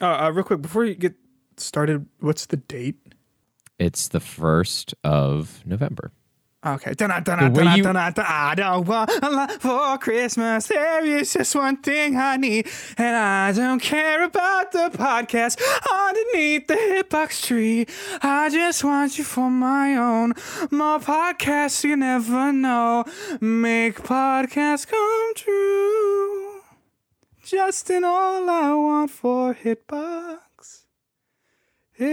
Uh, uh, real quick before you get started, what's the date? It's the first of November. Okay. Dun-na, dun-na, The way dun-na, you- dun-na, dun- I don't want a lot for Christmas. There is just one thing I need, and I don't care about the podcast underneath the hitbox tree. I just want you for my own. More podcasts you never know. Make podcasts come true. Just in all I want for hitbox is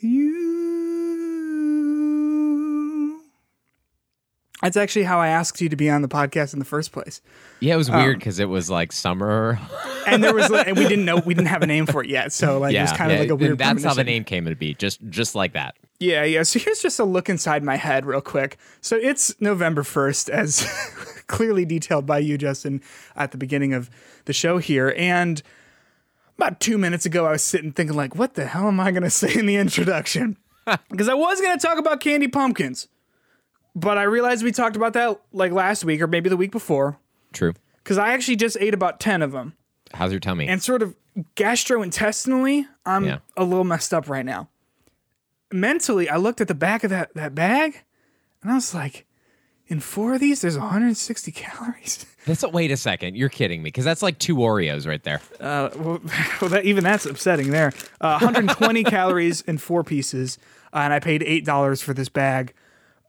you. That's actually how I asked you to be on the podcast in the first place. Yeah, it was Um, weird because it was like summer. And there was, and we didn't know, we didn't have a name for it yet. So like, it was kind of yeah, like a weird. That's how the name came to be. Just just like that. Yeah, yeah. So here's just a look inside my head, real quick. So it's November 1st, as clearly detailed by you, Justin, at the beginning of the show here. And about two minutes ago, I was sitting thinking, like, what the hell am I going to say in the introduction? Because I was going to talk about candy pumpkins, but I realized we talked about that like last week or maybe the week before. True. Because I actually just ate about 10 of them. How's your tummy? And sort of gastrointestinally, I'm Yeah. a little messed up right now. Mentally, I looked at the back of that, that bag and I was like, in four of these, there's 160 calories. That's a, wait a second. You're kidding me because that's like two Oreos right there. Uh, well, well that, even that's upsetting there. Uh, 120 calories in four pieces. Uh, and I paid $8 for this bag.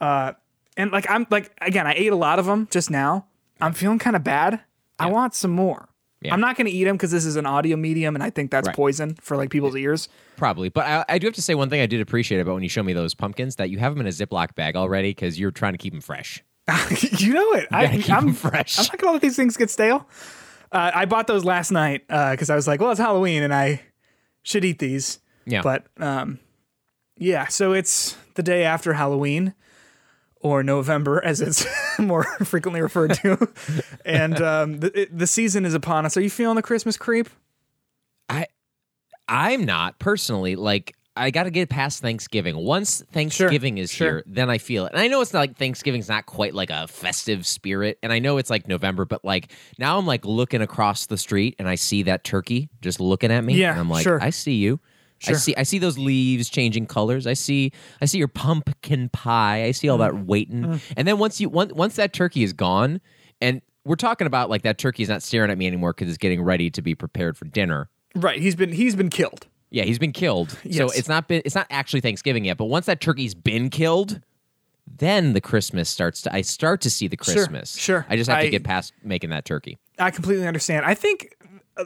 Uh, and like, I'm like, again, I ate a lot of them just now. I'm feeling kind of bad. I want some more. Yeah. I'm not going to eat them because this is an audio medium and I think that's Right. poison for like people's ears. Probably, but I, I do have to say one thing I did appreciate about when you show me those pumpkins that you have them in a Ziploc bag already because you're trying to keep them fresh. you know it. I, keep I'm 'em fresh. I'm not gonna let these things get stale. Uh, I bought those last night because I was like, well, it's Halloween and I should eat these. Yeah. But um, yeah, so it's the day after Halloween or November, as it's more frequently referred to, and um, the, the season is upon us. Are you feeling the Christmas creep? I I'm not personally like I got to get past Thanksgiving. Once Thanksgiving is sure. here, then I feel it. And I know it's not like Thanksgiving's not quite like a festive spirit, and I know it's like November, but like now I'm like looking across the street and I see that turkey just looking at me, Yeah, and I'm like, sure. I see you. I see I see those leaves changing colors. I see I see your pumpkin pie. I see all Mm. that waiting. And then once you once once that turkey is gone, and we're talking about like that turkey is not staring at me anymore because it's getting ready to be prepared for dinner. Right. He's been he's been killed. Yeah, he's been killed. So it's not been it's not actually Thanksgiving yet, but once that turkey's been killed, then the Christmas starts to I start to see the Sure, Christmas. sure. I just have I- to get past making that turkey. I completely understand. I think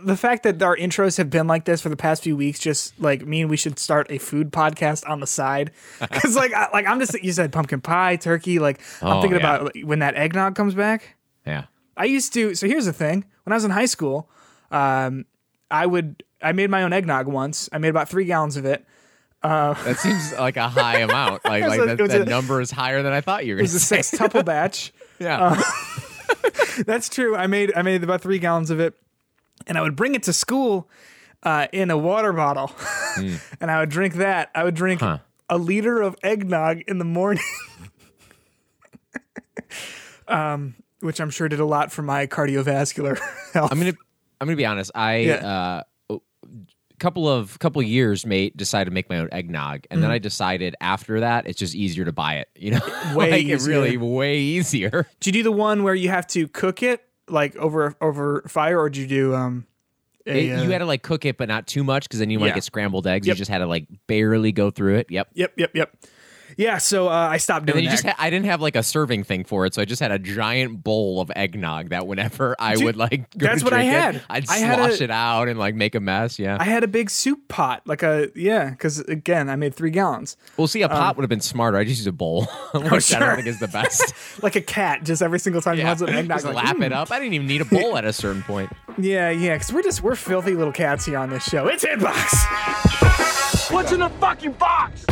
the fact that our intros have been like this for the past few weeks just like mean we should start a food podcast on the side because like I, like I'm just you said pumpkin pie turkey like I'm Oh, thinking yeah. about like, when that eggnog comes back. Yeah. I used to. So here's the thing: when I was in high school, um, I would I made my own eggnog once. I made about three gallons of it. That seems like a high amount. Like, like a- that, that a- number is higher than I thought you were It was to a say. sextuple batch. yeah. That's true. I made I made about three gallons of it, and I would bring it to school uh, in a water bottle, and I would drink that. I would drink. Huh. a liter of eggnog in the morning, um, which I'm sure did a lot for my cardiovascular health. I'm gonna I'm gonna be honest. I Yeah. uh, a couple of couple of years made decided to make my own eggnog, and then I decided after that it's just easier to buy it. You know, Mm-hmm. Way like, it really way easier. do you do the one where you have to cook it like over over fire, or do you do um? A, It- you uh, had to like cook it, but not too much, because then you might Yeah. get scrambled eggs. Yep. You just had to like barely go through it. Yep. Yep, yep, yep. Yeah, so uh, I stopped doing then you that. just had, I didn't have like a serving thing for it, so I just had a giant bowl of eggnog that whenever I Dude, would like go that's what I drink it, had. I'd I had slosh a- it out and like make a mess. Yeah. I had a big soup pot, like a yeah, because again, I made three gallons, well, see, a pot would have been smarter. I just use a bowl, which I Um, oh, sure. don't think is the best. like a cat. Just every single time he yeah. wants an eggnog, just like, lap "Mm." it up. I didn't even need a bowl at a certain point. Yeah, yeah, because we're just we're filthy little cats here on this show. It's Hitbox. What's in the fucking box?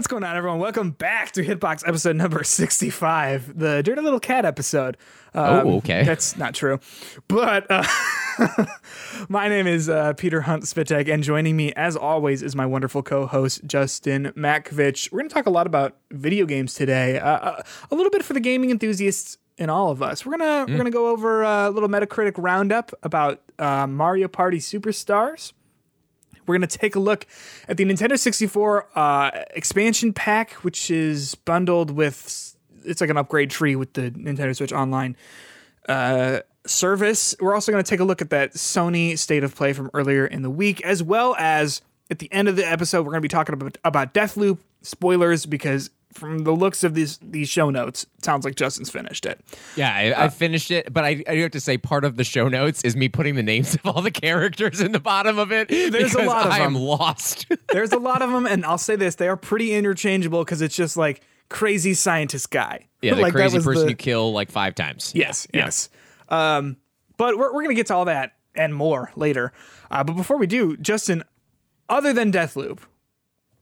What's going on, everyone? Welcome back to Hitbox episode number 65, the Dirty Little Cat episode. Oh, okay. That's not true. But uh, my name is uh, Peter Hunt Spitek, and joining me, as always, is my wonderful co host, Justin Makovich. We're going to talk a lot about video games today, uh, uh, a little bit for the gaming enthusiasts in all of us. We're gonna we're gonna go over a little Metacritic roundup about uh, Mario Party Superstars. We're gonna take a look at the Nintendo 64 uh, expansion pack, which is bundled with it's like an upgrade tree with the Nintendo Switch Online uh, service. We're also gonna take a look at that Sony State of Play from earlier in the week, as well as at the end of the episode, we're gonna be talking about about Deathloop spoilers because from the looks of these these show notes, sounds like Justin's finished it. Yeah, I, I finished it, but I, I do have to say part of the show notes is me putting the names of all the characters in the bottom of it. There's a lot of I am them. lost. There's a lot of them, and I'll say this: they are pretty interchangeable because it's just like crazy scientist guy. yeah, the like crazy was person the- you kill like five times. Yes, Yeah. yes. Um, but we're we're gonna get to all that and more later. Uh, but before we do, Justin, other than Deathloop,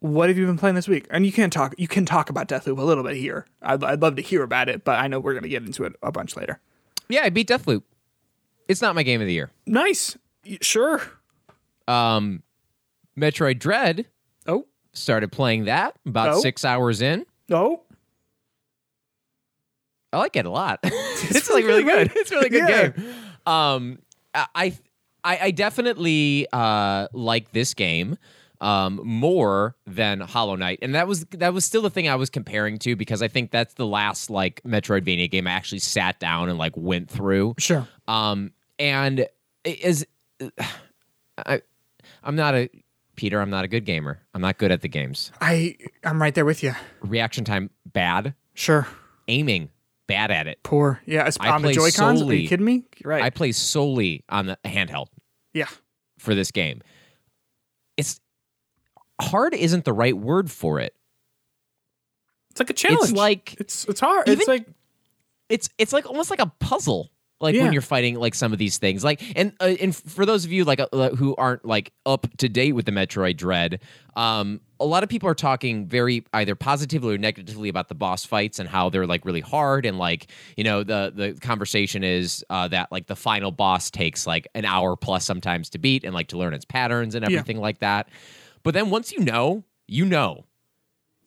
what have you been playing this week? And you can talk you can talk about Deathloop a little bit here. I'd, I'd love to hear about it, but I know we're gonna get into it a bunch later. Yeah, I beat Deathloop. It's not my game of the year. Nice, sure. Um, Metroid Dread Oh, started playing that about Oh. six hours in. oh, I like it a lot. it's like really good. It's a really good Yeah. game. Um, I, I, I definitely uh like this game um more than Hollow Knight, and that was that was still the thing I was comparing to because I think that's the last like Metroidvania game I actually sat down and like went through. sure. Um, and it is I, I'm not a Peter. I'm not a good gamer. I'm not good at the games. I I'm right there with you. Reaction time bad. Sure. Aiming bad at it. Poor. Yeah, it's I on the play Joy Cons. Are solely- you kidding me? Right. I play solely on the handheld yeah. for this game. Hard isn't the right word for it. It's like a challenge. It's like it's it's hard. Even- it's like it's it's like almost like a puzzle. Like Yeah. when you're fighting like some of these things, like and uh, and for those of you like uh, who aren't like up to date with the Metroid Dread, um, a lot of people are talking very either positively or negatively about the boss fights and how they're like really hard and like you know the the conversation is uh, that like the final boss takes like an hour plus sometimes to beat and like to learn its patterns and Yeah. everything like that. But then once you know, you know.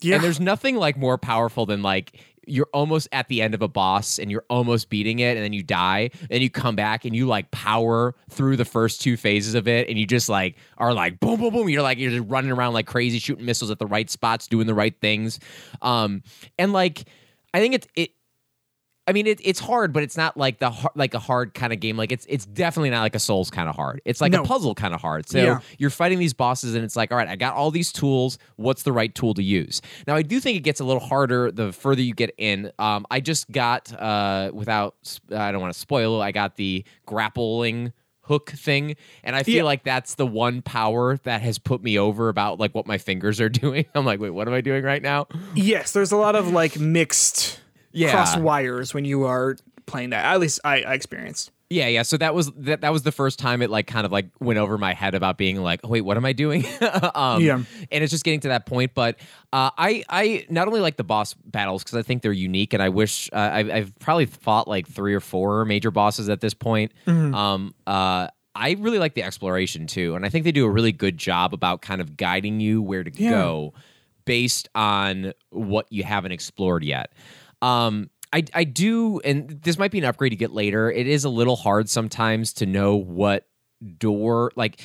yeah. And there's nothing like more powerful than like you're almost at the end of a boss and you're almost beating it and then you die and you come back and you like power through the first two phases of it and you just like are like boom boom boom you're like you're just running around like crazy shooting missiles at the right spots doing the right things um and like I think it's it I mean, it, it's hard, but it's not like the like a hard kind of game. Like it's it's definitely not like a Souls kind of hard. It's like No. a puzzle kind of hard. So Yeah. you're fighting these bosses, and it's like, all right, I got all these tools. What's the right tool to use? Now, I do think it gets a little harder the further you get in. Um, I just got uh, without I don't want to spoil. I got the grappling hook thing and i feel Yeah. like that's the one power that has put me over about like what my fingers are doing i'm like wait what am i doing right now Yes, there's a lot of like mixed Yeah. cross wires when you are playing that. At least I, I experienced. Yeah, yeah. So that was that, that was the first time it like kind of like went over my head about being like, oh, wait, what am I doing? um, Yeah. And it's just getting to that point. But uh, I I not only like the boss battles because I think they're unique, and I wish uh, I've, I've probably fought like three or four major bosses at this point. Mm-hmm. Um. Uh. I really like the exploration too, and I think they do a really good job about kind of guiding you where to Yeah. go based on what you haven't explored yet. Um, I, I do, and this might be an upgrade to get later. It is a little hard sometimes to know what door, like,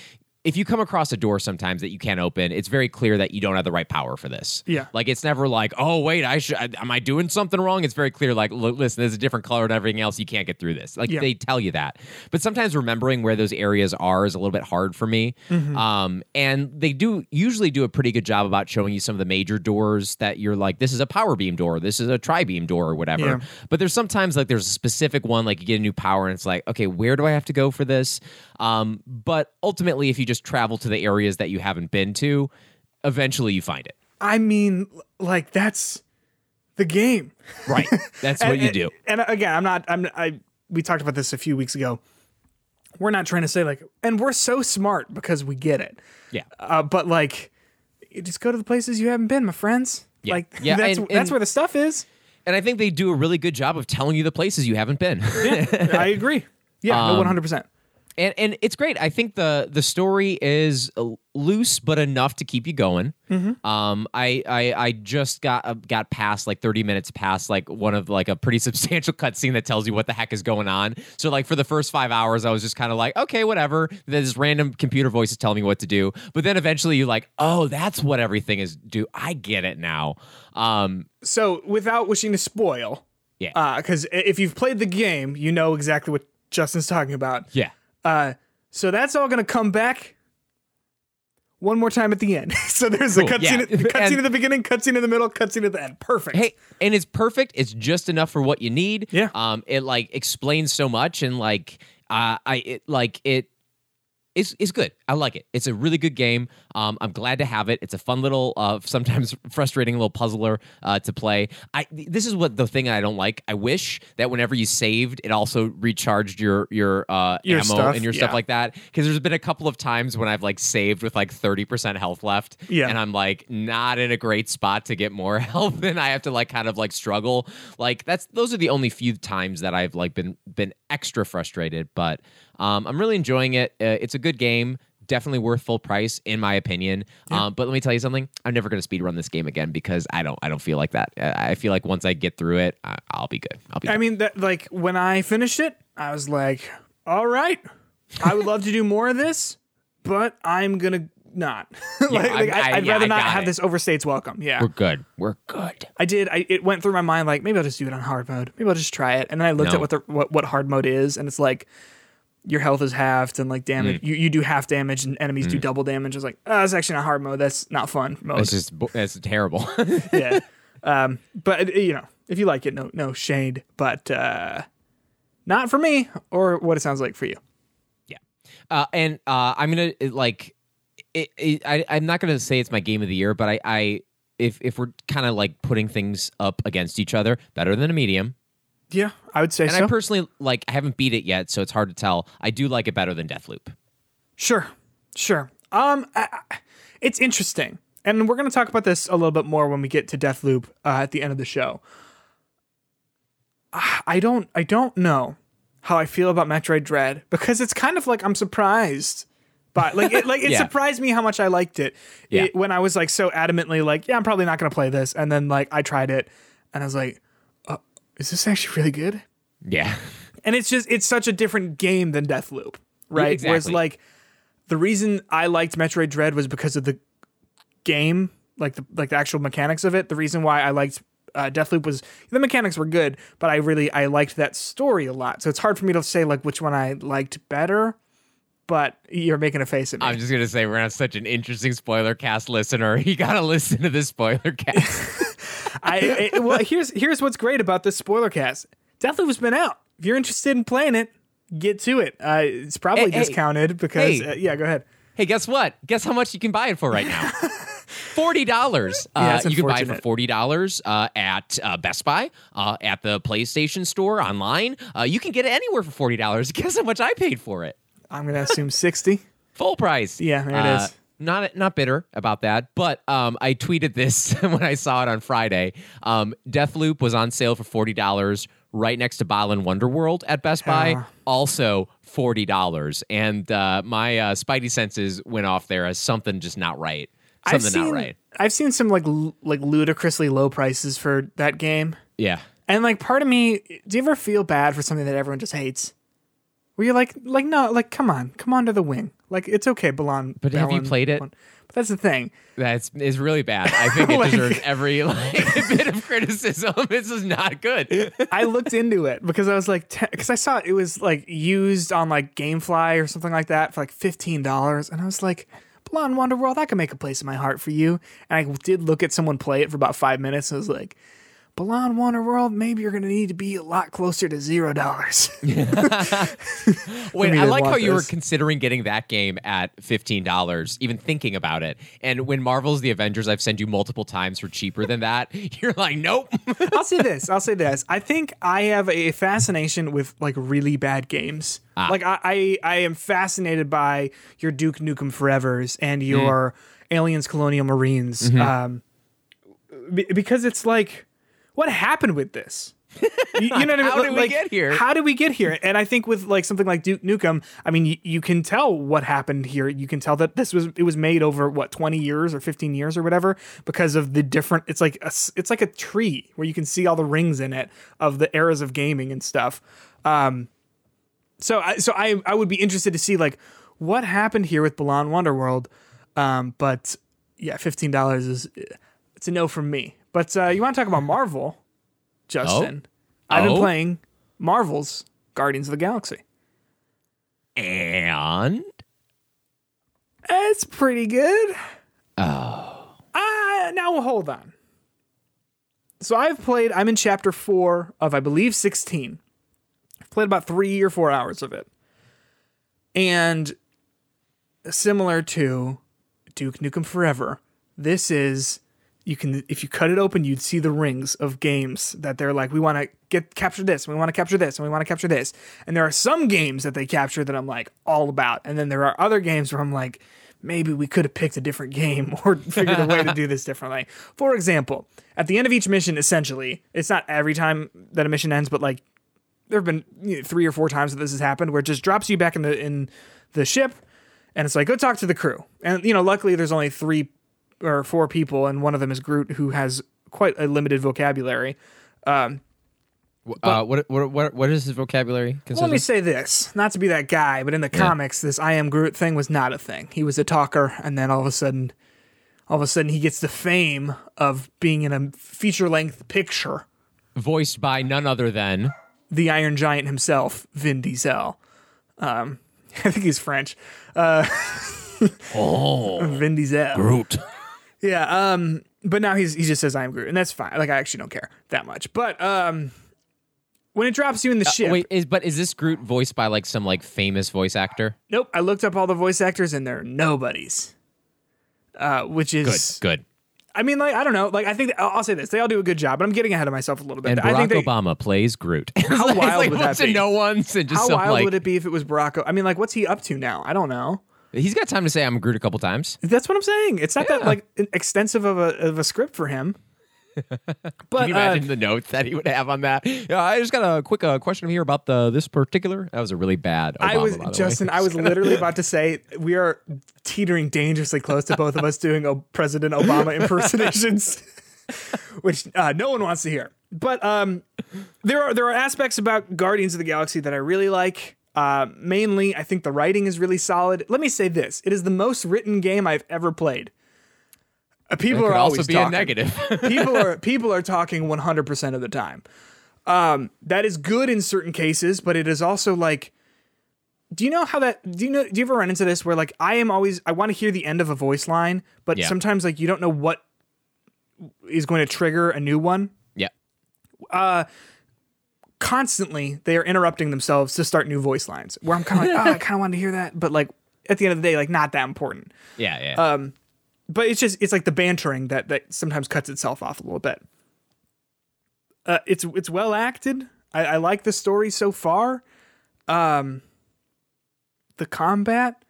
if you come across a door sometimes that you can't open, it's very clear that you don't have the right power for this. Yeah. Like it's never like, oh wait, I should. Am I doing something wrong? It's very clear. Like, listen, there's a different color and everything else. You can't get through this. Like Yeah. they tell you that, but sometimes remembering where those areas are is a little bit hard for me. Mm-hmm. Um, and they do usually do a pretty good job about showing you some of the major doors that you're like, this is a power beam door, this is a tri beam door, or whatever. Yeah. But there's sometimes like there's a specific one, like you get a new power, and it's like, okay, where do I have to go for this? Um, but ultimately, if you just travel to the areas that you haven't been to, eventually you find it. I mean, like that's the game. Right. That's what you do. And, and again, I'm not. I'm. I. We talked about this a few weeks ago. We're not trying to say like, and we're so smart because we get it. Yeah. Uh, but like, you just go to the places you haven't been, my friends. Yeah. Like Yeah, that's and- that's where the stuff is. And I think they do a really good job of telling you the places you haven't been. I agree. Yeah, Um, one hundred percent. And and it's great. I think the the story is uh, loose but enough to keep you going. Mm-hmm. Um, I, I I just got uh, got past like thirty minutes past like one of like a pretty substantial cutscene that tells you what the heck is going on. So like for the first five hours, I was just kind of like, okay, whatever. This random computer voice is telling me what to do. But then eventually you're like, oh, that's what everything is. Do I get it now? Um, So without wishing to spoil, Yeah. because if you've played the game, you know exactly what Justin's talking about. yeah. Uh, so that's all gonna come back one more time at the end. so there's a Cool, cutscene, yeah. at, cutscene at the beginning, cutscene in the middle, cutscene at the end. Perfect. Hey, and it's perfect. It's just enough for what you need. Yeah. Um, it like explains so much, and like, uh, I it like it. It's, it's good. I like it. It's a really good game. Um, I'm glad to have it. It's a fun little, uh, sometimes frustrating little puzzler uh, to play. I this is what the thing I don't like. I wish that whenever you saved, it also recharged your your, uh, Your ammo stuff, and your yeah. stuff like that. Because there's been a couple of times when I've like saved with like 30% health left, Yeah. and I'm like not in a great spot to get more health, and I have to like kind of like struggle. Like that's those are the only few times that I've like been been extra frustrated. But um, I'm really enjoying it. Uh, it's a good game. Definitely worth full price in my opinion. Um, but let me tell you something. I'm never going to speed run this game again because I don't. I don't feel like that. I I feel like once I get through it, I, I'll be good. I'll be. I good. mean, that like when I finished it, I was like, all right, I would love to do more of this, but I'm gonna not. like, I- like, I- would yeah, rather not have it. this overstates welcome. Yeah. We're good. We're good. I did. I, it went through my mind like maybe I'll just do it on hard mode. Maybe I'll just try it. And then I looked No. at what the what, what hard mode is, and it's like your health is halved and like damage. Mm. You, you do half damage and enemies do double damage. It's like, oh, that's actually not hard mode. That's not fun mode. It's just that's terrible. yeah. Um, but uh, you know, if you like it, no no shade. But uh, not for me, or what it sounds like for you. Yeah, uh, and uh, I'm gonna like. It, it, I, I'm not gonna say it's my game of the year, but I, I if if we're kind of like putting things up against each other, better than a medium. Yeah, I would say so. And so. I personally like. I haven't beat it yet, so it's hard to tell. I do like it better than Deathloop. Sure, sure. Um, I, I- it's interesting, and we're gonna talk about this a little bit more when we get to Deathloop uh, at the end of the show. Ah, I don't, I don't know how I feel about Metroid Dread because it's kind of like I'm surprised. But like, it, like it Yeah. surprised me how much I liked it. Yeah. it when I was like so adamantly like, yeah, I'm probably not gonna play this, and then like I tried it, and I was like, is this actually really good? Yeah, and it's just it's such a different game than Deathloop, right? exactly. Whereas like the reason I liked Metroid Dread was because of the game, like the like the actual mechanics of it. The reason why I liked uh, Deathloop was the mechanics were good, but I really I liked that story a lot. So it's hard for me to say like which one I liked better. But you're making a face at me. I'm just gonna say we're gonna have such an interesting spoiler cast listener. You gotta listen to this spoiler cast. I, I- well, here's here's what's great about this spoiler cast. Deathloop has been out. If you're interested in playing it, get to it. Uh, it's probably Hey, hey, discounted because hey. uh, yeah. Go ahead. hey, guess what? Guess how much you can buy it for right now? Forty dollars. Yeah, uh, it's you can buy it for forty dollars uh, at uh, Best Buy, uh, at the PlayStation Store, online. Uh, you can get it anywhere for forty dollars. Guess how much I paid for it? I'm gonna assume sixty. Full price. Yeah, there it Uh, is. Not not bitter about that, but um, I tweeted this when I saw it on Friday. Um, Deathloop was on sale for forty dollars, right next to Balan Wonderworld at Best Buy, Yeah. also forty dollars. And uh, my uh, spidey senses went off there as something just not right. I've Something seen, not right. I've seen some like l- like ludicrously low prices for that game, Yeah. and like part of me, do you ever feel bad for something that everyone just hates? Where you're like, like no, like come on, come on to the wing. Like it's okay, Balan. But have you played it? But that's the thing. That's is really bad. I think it Like- deserves every like bit of criticism. This is not good. I looked into it because I was like, because I saw it was like used on like GameFly or something like that for like fifteen dollars, and I was like, Balan Wonderworld, I can make a place in my heart for you. And I did look at someone play it for about five minutes, and I was like. Balan Wonderworld, maybe you're gonna need to be a lot closer to zero dollars. Wait, I like how want you were considering getting that game at fifteen dollars, even thinking about it. And when Marvel's The Avengers, I've sent you multiple times for cheaper than that. You're like, nope. I'll say this. I'll say this. I think I have a fascination with like really bad games. Ah. Like I, I, I am fascinated by your Duke Nukem Forevers and Mm. your Aliens Colonial Marines. Mm-hmm. Um, be- because it's like, what happened with this? You, you know what I mean? How did we get here? How did we get here? And I think with like something like Duke Nukem, I mean, you, you can tell what happened here. You can tell that this was it was made over what twenty years or fifteen years or whatever because of the different. It's like a it's like a tree where you can see all the rings in it of the eras of gaming and stuff. Um, so I so I I would be interested to see like what happened here with Balan Wonderworld. Um, but yeah, fifteen dollars is it's a no from me. But uh, you want to talk about Marvel, Justin? I've been Oh? playing Marvel's Guardians of the Galaxy. And It's pretty good. oh, Uh, now hold on. So I've played. I'm in chapter four of I believe sixteen. I've played about three or four hours of it, and similar to Duke Nukem Forever, this is you can if you cut it open, you'd see the rings of games that they're like, we want to get capture this, and we want to capture this, and we want to capture this. And there are some games that they capture that I'm like all about, and then there are other games where I'm like, maybe we could have picked a different game or figured a way to do this differently. For example, at the end of each mission, essentially, it's not every time that a mission ends, but like there have been you know, three or four times that this has happened where it just drops you back in the in the ship and it's like go talk to the crew and you know luckily there's only three or four people and one of them is groot who has quite a limited vocabulary uh, what what what what is his vocabulary? let me say this not to be that guy but in the comics this i am groot thing was not a thing he was a talker and then all of a sudden all of a sudden he gets the fame of being in a feature length picture Voiced by none other than the Iron Giant himself, Vin Diesel. Um, I think he's French. Uh, Oh Vin Diesel. Groot. Yeah. Um, but now he's he just says I'm Groot, and that's fine. Like I actually don't care that much. But um, when it drops you in the ship, Uh, Wait, is but is this Groot voiced by like some like famous voice actor? nope. I looked up all the voice actors, and they're nobodies. Uh, which is, good. Good. I mean, like I don't know. Like I think I'll, I'll say this: they all do a good job. But I'm getting ahead of myself a little bit. And I Barack think they, Obama plays Groot. How wild like would that be? no ones and just How wild like would it be if it was Barack? O- I mean, like, what's he up to now? I don't know. He's got time to say I'm a Groot a couple times. That's what I'm saying. It's not that like extensive of a of a script for him. But Can you uh, imagine the notes that he would have on that? Yeah, I just got a quick uh, question here about the this particular. That was a really bad. Obama, I was by the way. Justin. I was literally about to say we are teetering dangerously close to both of us doing o- President Obama impersonations, which uh, no one wants to hear. But um, there are there are aspects about Guardians of the Galaxy that I really like. Uh, mainly, I think the writing is really solid. Let me say this: it is the most written game I've ever played. Uh, people It are could also always be talking. a negative. people are people are talking 100% of the time. Um, that is good in certain cases, but it is also like do you know how that do you know do you ever run into this where like I am always I want to hear the end of a voice line, but Yeah. sometimes like you don't know what is going to trigger a new one. yeah. Constantly they are interrupting themselves to start new voice lines. Where I'm kind of like, oh, I kind of wanted to hear that, but like at the end of the day, like not that important. Yeah, yeah. but it's just it's like the bantering that that sometimes cuts itself off a little bit. Uh, it's it's well acted. I, I like the story so far. Um, the combat,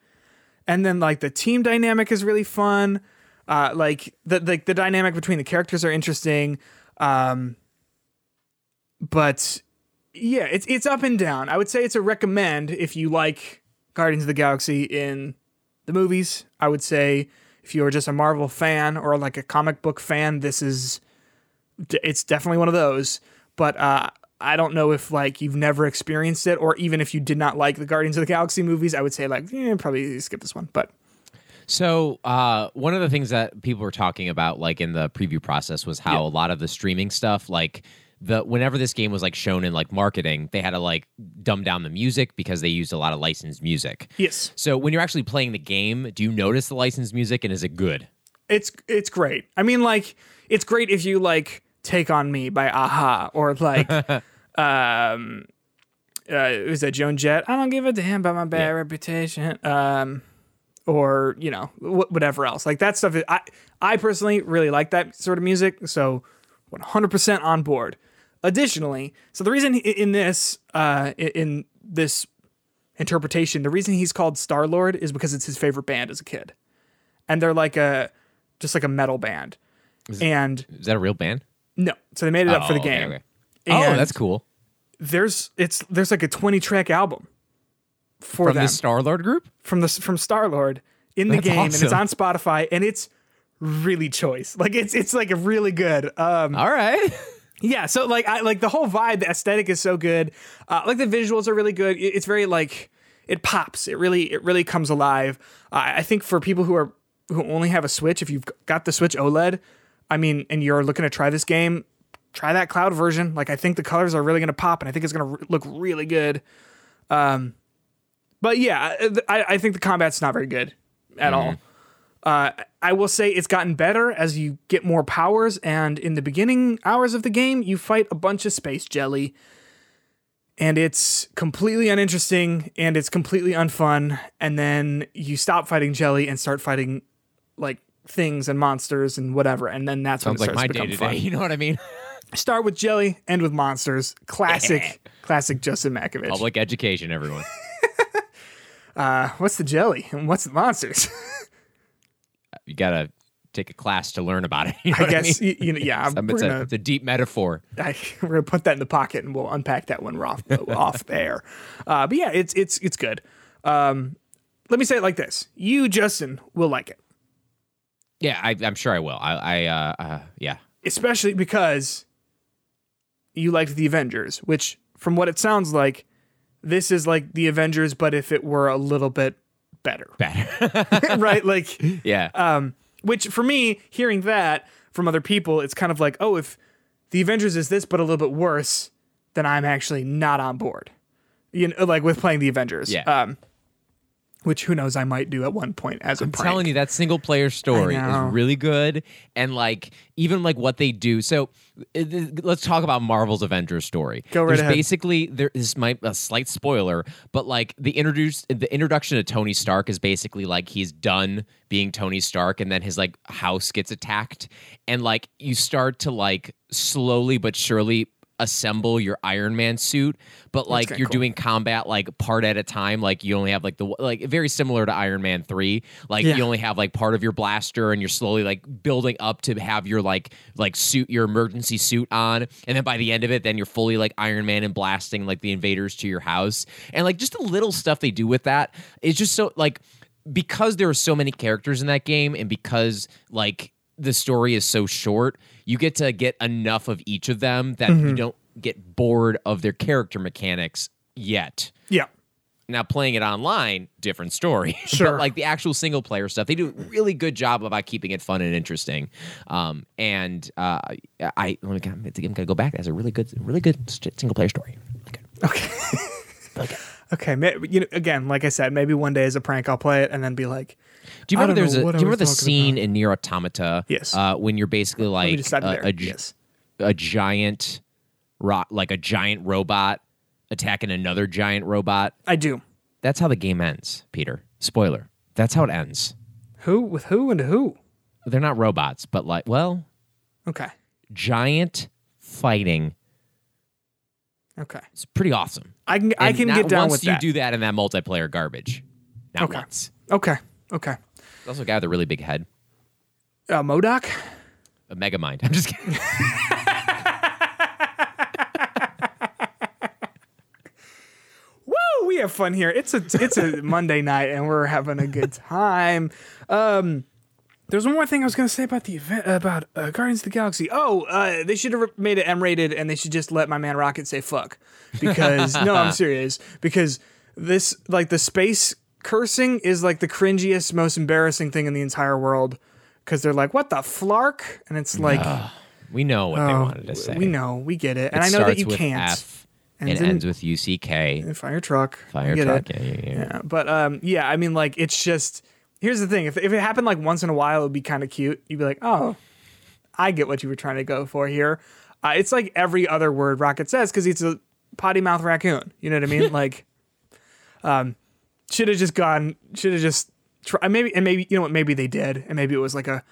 and then like the team dynamic is really fun. Uh, like the like the dynamic between the characters are interesting. Um, but yeah, it's it's up and down. I would say it's a recommend if you like Guardians of the Galaxy in the movies. I would say if you are just a Marvel fan or like a comic book fan, this is it's definitely one of those. But uh, I don't know if like you've never experienced it, or even if you did not like the Guardians of the Galaxy movies, I would say like yeah, probably skip this one. But So uh, one of the things that people were talking about, like in the preview process, was how a lot of the streaming stuff, like the whenever this game was like shown in like marketing, they had to like dumb down the music because they used a lot of licensed music. yes, So when you're actually playing the game, do you notice the licensed music and is it good? it's it's great. I mean, like it's great if you like "Take on Me" by a-ha or like um uh was that Joan Jett? I don't give a damn about my bad Yeah. reputation. Um or you know wh- whatever else like that stuff. is- I I personally really like that sort of music, so 100% on board. Additionally, so the reason in this uh in this interpretation, the reason he's called Star Lord is because it's his favorite band as a kid, and they're like a just like a metal band. and Is that a real band? no, so they made it up for the Oh, okay, game. okay. Oh, that's cool. There's it's there's like a 20 track album for From them the Star Lord group? from the from Star Lord in the That's game, and it's on Spotify, and it's really choice. Like it's it's like a really good. Um, All right. yeah, so like I like the whole vibe, the aesthetic is so good. Uh, like the visuals are really good. It- It's very like it pops. It really it really comes alive. Uh, I think for people who are who only have a Switch, if you've got the Switch OLED, I mean, and you're looking to try this game, try that cloud version. Like I think the colors are really going to pop, and I think it's going to re- look really good. Um, but yeah, I, I think the combat's not very good at all. Uh, I will say it's gotten better as you get more powers, and in the beginning hours of the game, you fight a bunch of space jelly, and it's completely uninteresting and it's completely unfun. And then you stop fighting jelly and start fighting like things and monsters and whatever, and then that's Sounds when it like starts my to become fun. You know what I mean? Start with jelly, end with monsters. Classic, classic Justin Makovich. Public education, everyone. Uh, what's the jelly and what's the monsters? You gotta take a class to learn about it. You know I guess mean? you, know, yeah. Um, It's, a, gonna it's a deep metaphor. I, we're gonna put that in the pocket and we'll unpack that one off off there. Uh, but yeah, it's it's it's good. Um, let me say it like this: you, Justin, will like it, Yeah, I, I'm sure I will. I, I uh, uh, yeah. especially because you liked the Avengers, which, from what it sounds like, this is like the Avengers, but if it were a little bit better, Bad. right? Like, yeah. um, which for me, hearing that from other people, it's kind of like, oh, if the Avengers is this, but a little bit worse, then I'm actually not on board. You know, like with playing the Avengers. Yeah. Um, which who knows, I might do at one point as a I'm prank. telling you, that single player story is really good, and like even like what they do. So uh, it- let's talk about Marvel's Avengers story. Go right There's ahead. basically there is my a slight spoiler, but like the introduce the introduction of Tony Stark is basically like he's done being Tony Stark, and then his like house gets attacked, and like you start to like slowly but surely assemble your Iron Man suit, but like you're cool. doing combat like part at a time. Like you only have like the like very similar to Iron Man three. Like Yeah. you only have like part of your blaster, and you're slowly like building up to have your like like suit your emergency suit on, and then by the end of it, then you're fully like Iron Man and blasting like the invaders to your house, and like just the little stuff they do with that is just so like because there are so many characters in that game, and because like the story is so short, you get to get enough of each of them that Mm-hmm. you don't get bored of their character mechanics yet. Yeah. Now playing it online, different story. Sure. but like the actual single player stuff, they do a really good job about keeping it fun and interesting. Um, and uh, I, I'm gonna, I'm gonna go back. That's a really good, really good single player story. Really good. Okay. Okay. You know, again, like I said, maybe one day as a prank, I'll play it and then be like, Do you remember there's a? Do you remember the scene in NieR Automata? Yes. Uh, when you're basically like just stop you a, a yes. a giant, ro- like a giant robot attacking another giant robot. I do. That's how the game ends, Peter. Spoiler. That's how it ends. Who with who and who? They're not robots, but like, well, Okay. giant fighting. Okay. It's pretty awesome. I can I can get down with that. once with you that. do that in that multiplayer garbage. Not Okay. once. Okay. Okay. There's also a guy with a really big head, Uh, MODOK. a mega mind. I'm just kidding. Woo! We have fun here. It's a it's a Monday night and we're having a good time. Um, there's one more thing I was gonna say about the event about uh, Guardians of the Galaxy. Oh, uh, they should have made it M-rated and they should just let my man Rocket say fuck because no, I'm serious because this like the space cursing is like the cringiest, most embarrassing thing in the entire world because they're like, what the flark, and it's like. we know what they oh, wanted to say. We know, we get it, and I know that you with can't. F And and, then- ends with UCK. Fire truck, Fire truck. Yeah, yeah, yeah. Yeah, but um, yeah, I mean, like, it's just here's the thing: if if it happened like once in a while, it would be kind of cute. You'd be like, oh, I get what you were trying to go for here. Uh, it's like every other word Rocket says because he's a potty mouth raccoon. You know what I mean? like, um, should have just gone. Should have just try. Maybe and maybe you know what? Maybe they did, and maybe it was like a.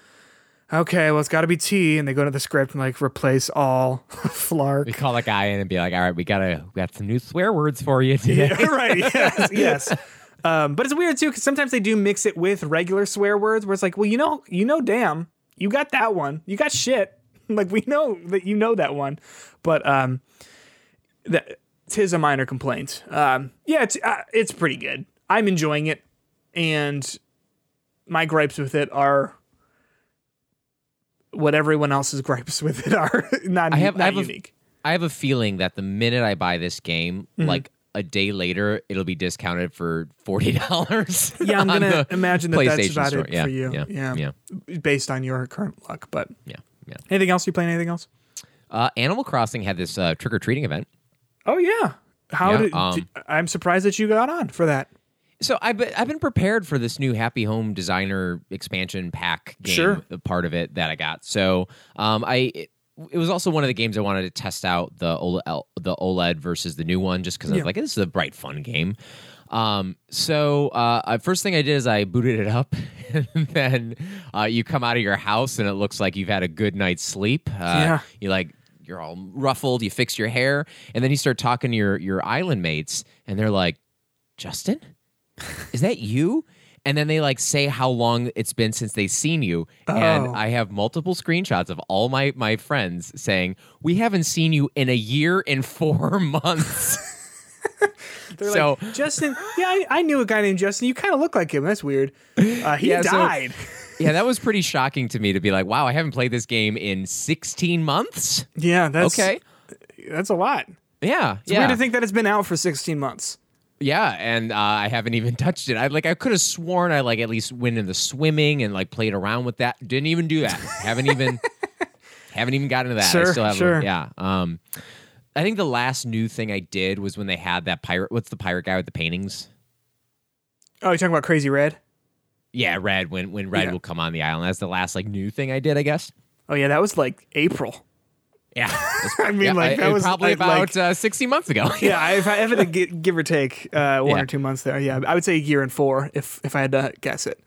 Okay, well, it's got to be T, and they go to the script and like replace all flark. We call that guy in and be like, "All right, we gotta, we got some new swear words for you today." Yeah, right. Yes. yes. Um, but it's weird too because sometimes they do mix it with regular swear words, where it's like, well, you know, you know, damn, you got that one. You got shit. Like we know that you know that one, but um, that tis a minor complaint. Um, yeah, it's uh, it's pretty good. I'm enjoying it, and my gripes with it are what everyone else's gripes with it are. not I have- not I have a- unique. I have a feeling that the minute I buy this game, Mm-hmm. like a day later, it'll be discounted for forty dollars. yeah, I'm gonna imagine that that's about store. it yeah, for you. Yeah, Yeah. yeah, based on your current luck. But yeah, yeah. anything else? You playing anything else? Uh, Animal Crossing had this uh, trick or treating event. Oh yeah. How Yeah, did um, d- I'm surprised that you got on for that. So I've been, I've been prepared for this new Happy Home Designer expansion pack game Sure. part of it that I got. So um, I it, it was also one of the games I wanted to test out the OLED, the OLED versus the new one, just because I Yeah. was like, this is a bright, fun game. Um, so uh, first thing I did is I booted it up, and then uh, you come out of your house and it looks like you've had a good night's sleep. Uh, Yeah. You like you're all ruffled. You fix your hair, and then you start talking to your your island mates, and they're like, Justin is that you? And then they like say how long it's been since they've seen you. Oh. And I have multiple screenshots of all my my friends saying, We haven't seen you in a year and four months. They're So- like, Justin, yeah, I, I knew a guy named Justin. You kind of look like him. That's weird. Uh, he Yeah, so- died. yeah, that was pretty shocking to me to be like, wow, I haven't played this game in 16 months. yeah, that's Okay. That's a lot. Yeah. It's yeah. weird to think that it's been out for 16 months. Yeah, and uh, I haven't even touched it. I like I could have sworn I like at least went into swimming and like played around with that. Didn't even do that. haven't even haven't even gotten to that. I Sure, still have sure. yeah. Um I think the last new thing I did was when they had that pirate what's the pirate guy with the paintings? Oh, you're talking about Crazy Redd? Yeah, Redd when when Redd Yeah. will come on the island. That's the last like new thing I did, I guess. Oh, yeah, that was like April. Yeah. I mean, yeah, like, I- that was probably like- about like- uh, 60 months ago. Yeah, if I if I had to give or take uh, one Yeah. or two months there, yeah, I would say a year and four if if I had to guess it.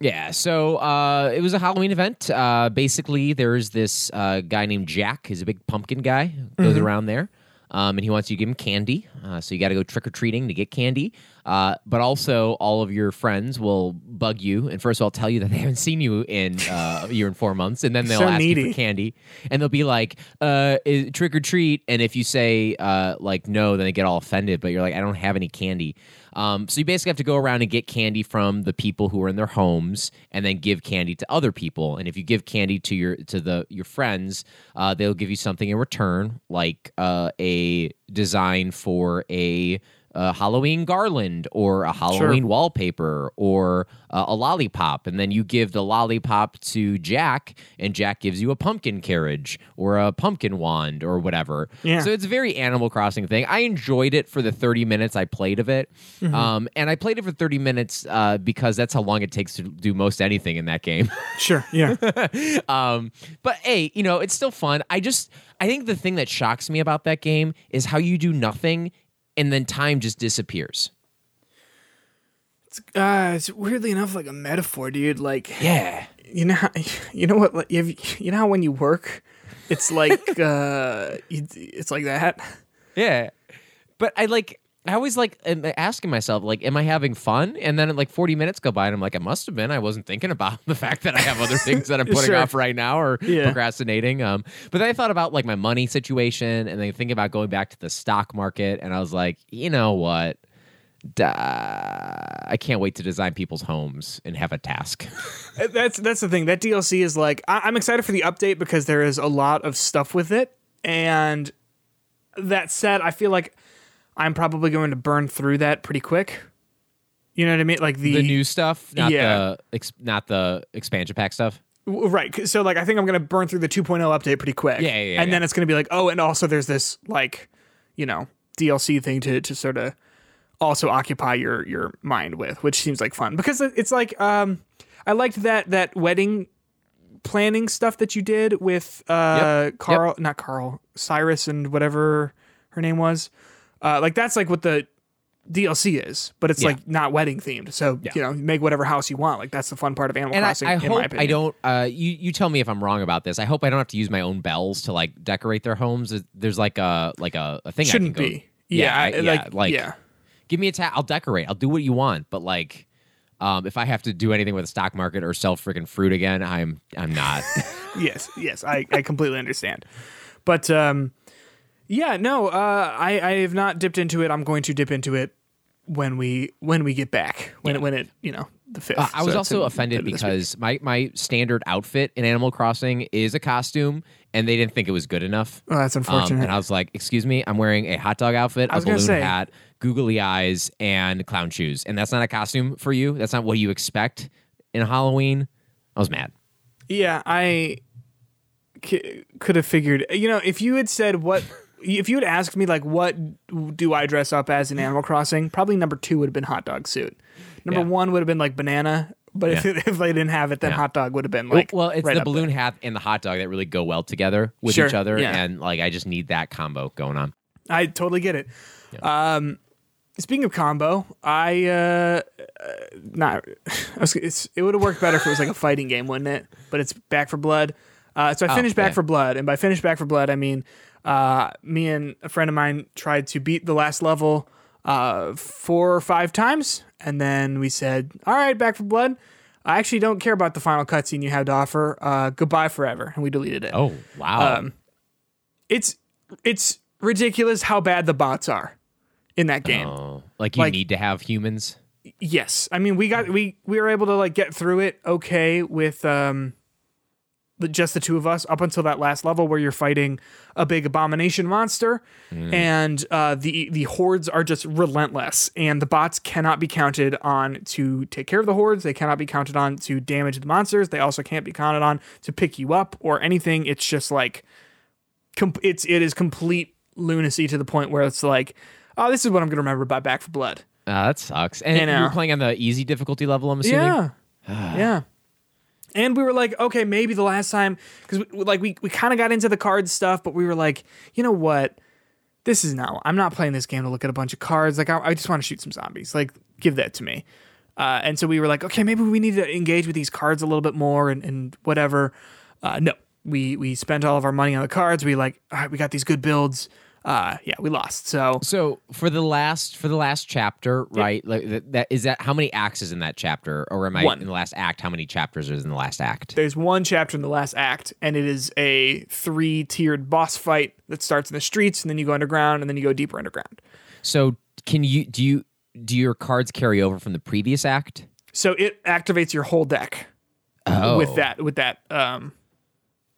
Yeah, so uh, it was a Halloween event. Uh, basically, there's this uh, guy named Jack. He's a big pumpkin guy. Goes around there, um, and he wants you to give him candy. Uh, so you got to go trick or treating to get candy. Uh, but also, all of your friends will bug you, and first of all, tell you that they haven't seen you in uh, a year and four months, and then they'll So ask you for candy, and they'll be like, uh, is, "Trick or treat," and if you say uh, like no, then they get all offended. But you're like, "I don't have any candy." Um, so you basically have to go around and get candy from the people who are in their homes, and then give candy to other people. And if you give candy to your to the your friends, uh, they'll give you something in return, like uh, a design for a. A Halloween garland or a Halloween wallpaper or uh, a lollipop, and then you give the lollipop to Jack, and Jack gives you a pumpkin carriage or a pumpkin wand or whatever. Yeah. So it's a very Animal Crossing thing. I enjoyed it for the 30 minutes I played of it. Um, and I played it for 30 minutes uh, because that's how long it takes to do most anything in that game. Sure, yeah, um, but hey, you know, it's still fun. I just, I think the thing that shocks me about that game is how you do nothing and then time just disappears. uh, it's weirdly enough like a metaphor, dude. Like, Yeah. you know, how, you know what? Like, you, you know how when you work, it's like uh, it's like that. Yeah. But I like, I always like asking myself, like, am I having fun? And then like 40 minutes go by and I'm like, I must have been. I wasn't thinking about the fact that I have other things that I'm putting Sure. off right now or Yeah. procrastinating. Um, but then I thought about like my money situation and then thinking about going back to the stock market. And I was like, you know what? Duh, I can't wait to design people's homes and have a task. That's that's the thing. That DLC is like I, I'm excited for the update because there is a lot of stuff with it. And that said, I feel like I'm probably going to burn through that pretty quick. You know what I mean? Like the, the new stuff, not Yeah. the ex- not the expansion pack stuff. Right. So like I think I'm gonna burn through the 2.0 update pretty quick. Yeah, yeah, yeah, And then it's gonna be like, oh, and also there's this like, you know, DLC thing to to sort of also occupy your your mind with, which seems like fun because it's like um I liked that that wedding planning stuff that you did with uh Yep, Carl, not Carl, Cyrus and whatever her name was. Uh like that's like what the DLC is, but it's Yeah. like not wedding themed. So you know, make whatever house you want. Like that's the fun part of Animal and I, Crossing. I in my hope opinion. I don't. Uh, you you tell me if I'm wrong about this. I hope I don't have to use my own bells to like decorate their homes. There's like a like a, a thing. Shouldn't I can go, be. Yeah, I- I- yeah, like, like yeah. give me a tap. I'll decorate. I'll do what you want. But like, Um, if I have to do anything with the stock market or sell freaking fruit again, I'm I'm not. yes, yes, I, I completely understand. But um, yeah, no, uh, I I have not dipped into it. I'm going to dip into it when we when we get back when it when it you know the fifth. Uh, I was So also offended because my my standard outfit in Animal Crossing is a costume, and they didn't think it was good enough. oh, that's Um, unfortunate. and I was like, "Excuse me, I'm wearing a hot dog outfit, a was gonna balloon say- hat, googly eyes, and clown shoes, and that's not a costume for you. That's not what you expect in Halloween." I was mad. Yeah, I c- could have figured. You know, if you had said what, if you had asked me like, what do I dress up as in Animal Crossing? Probably number two would have been hot dog suit. Number Yeah. one would have been like banana. But if, Yeah. if they didn't have it, then Yeah. hot dog would have been like. well, it's right the balloon there. hat and the hot dog that really go well together with Sure, each other, and like I just need that combo going on. I totally get it. Um, speaking of combo, I uh, uh not. I was, it's, it would have worked better if it was like a fighting game, wouldn't it? But it's Back 4 Blood. Uh, so I Oh, finished Back 4 Blood, and by finished Back 4 Blood, I mean uh, me and a friend of mine tried to beat the last level uh, four or five times, and then we said, "All right, Back 4 Blood." I actually don't care about the final cutscene you have to offer. Uh, goodbye forever, and we deleted it. Oh wow! Um, it's it's ridiculous how bad the bots are in that game. Oh, like you like- need to have humans. Yes, I mean we got we we were able to like get through it okay with um just the two of us up until that last level where you're fighting a big abomination monster and uh, the the hordes are just relentless and the bots cannot be counted on to take care of the hordes they cannot be counted on to damage the monsters they also can't be counted on to pick you up or anything it's just like com- it's it is complete lunacy to the point where it's like oh this is what I'm gonna remember about Back 4 Blood Uh, that sucks. And You know. you're playing on the easy difficulty level. I'm assuming. Yeah. yeah. And we were like, okay, maybe the last time, because we, like we, we kind of got into the card stuff, but we were like, you know what? This is not. I'm not playing this game to look at a bunch of cards. Like I, I just want to shoot some zombies. Like give that to me. Uh, and so we were like, okay, maybe we need to engage with these cards a little bit more and, and whatever. Uh, no, we we spent all of our money on the cards. We like, all right, we got these good builds. Uh, yeah, we lost. So So for the last for the last chapter, right? Like that, that is that how many acts is in that chapter, or am I One. in the last act? How many chapters is in the last act? there's one chapter in the last act, and it is a three tiered boss fight that starts in the streets, and then you go underground, and then you go deeper underground. So can you do you do your cards carry over from the previous act? So it activates your whole deck Oh, with that with that. Um,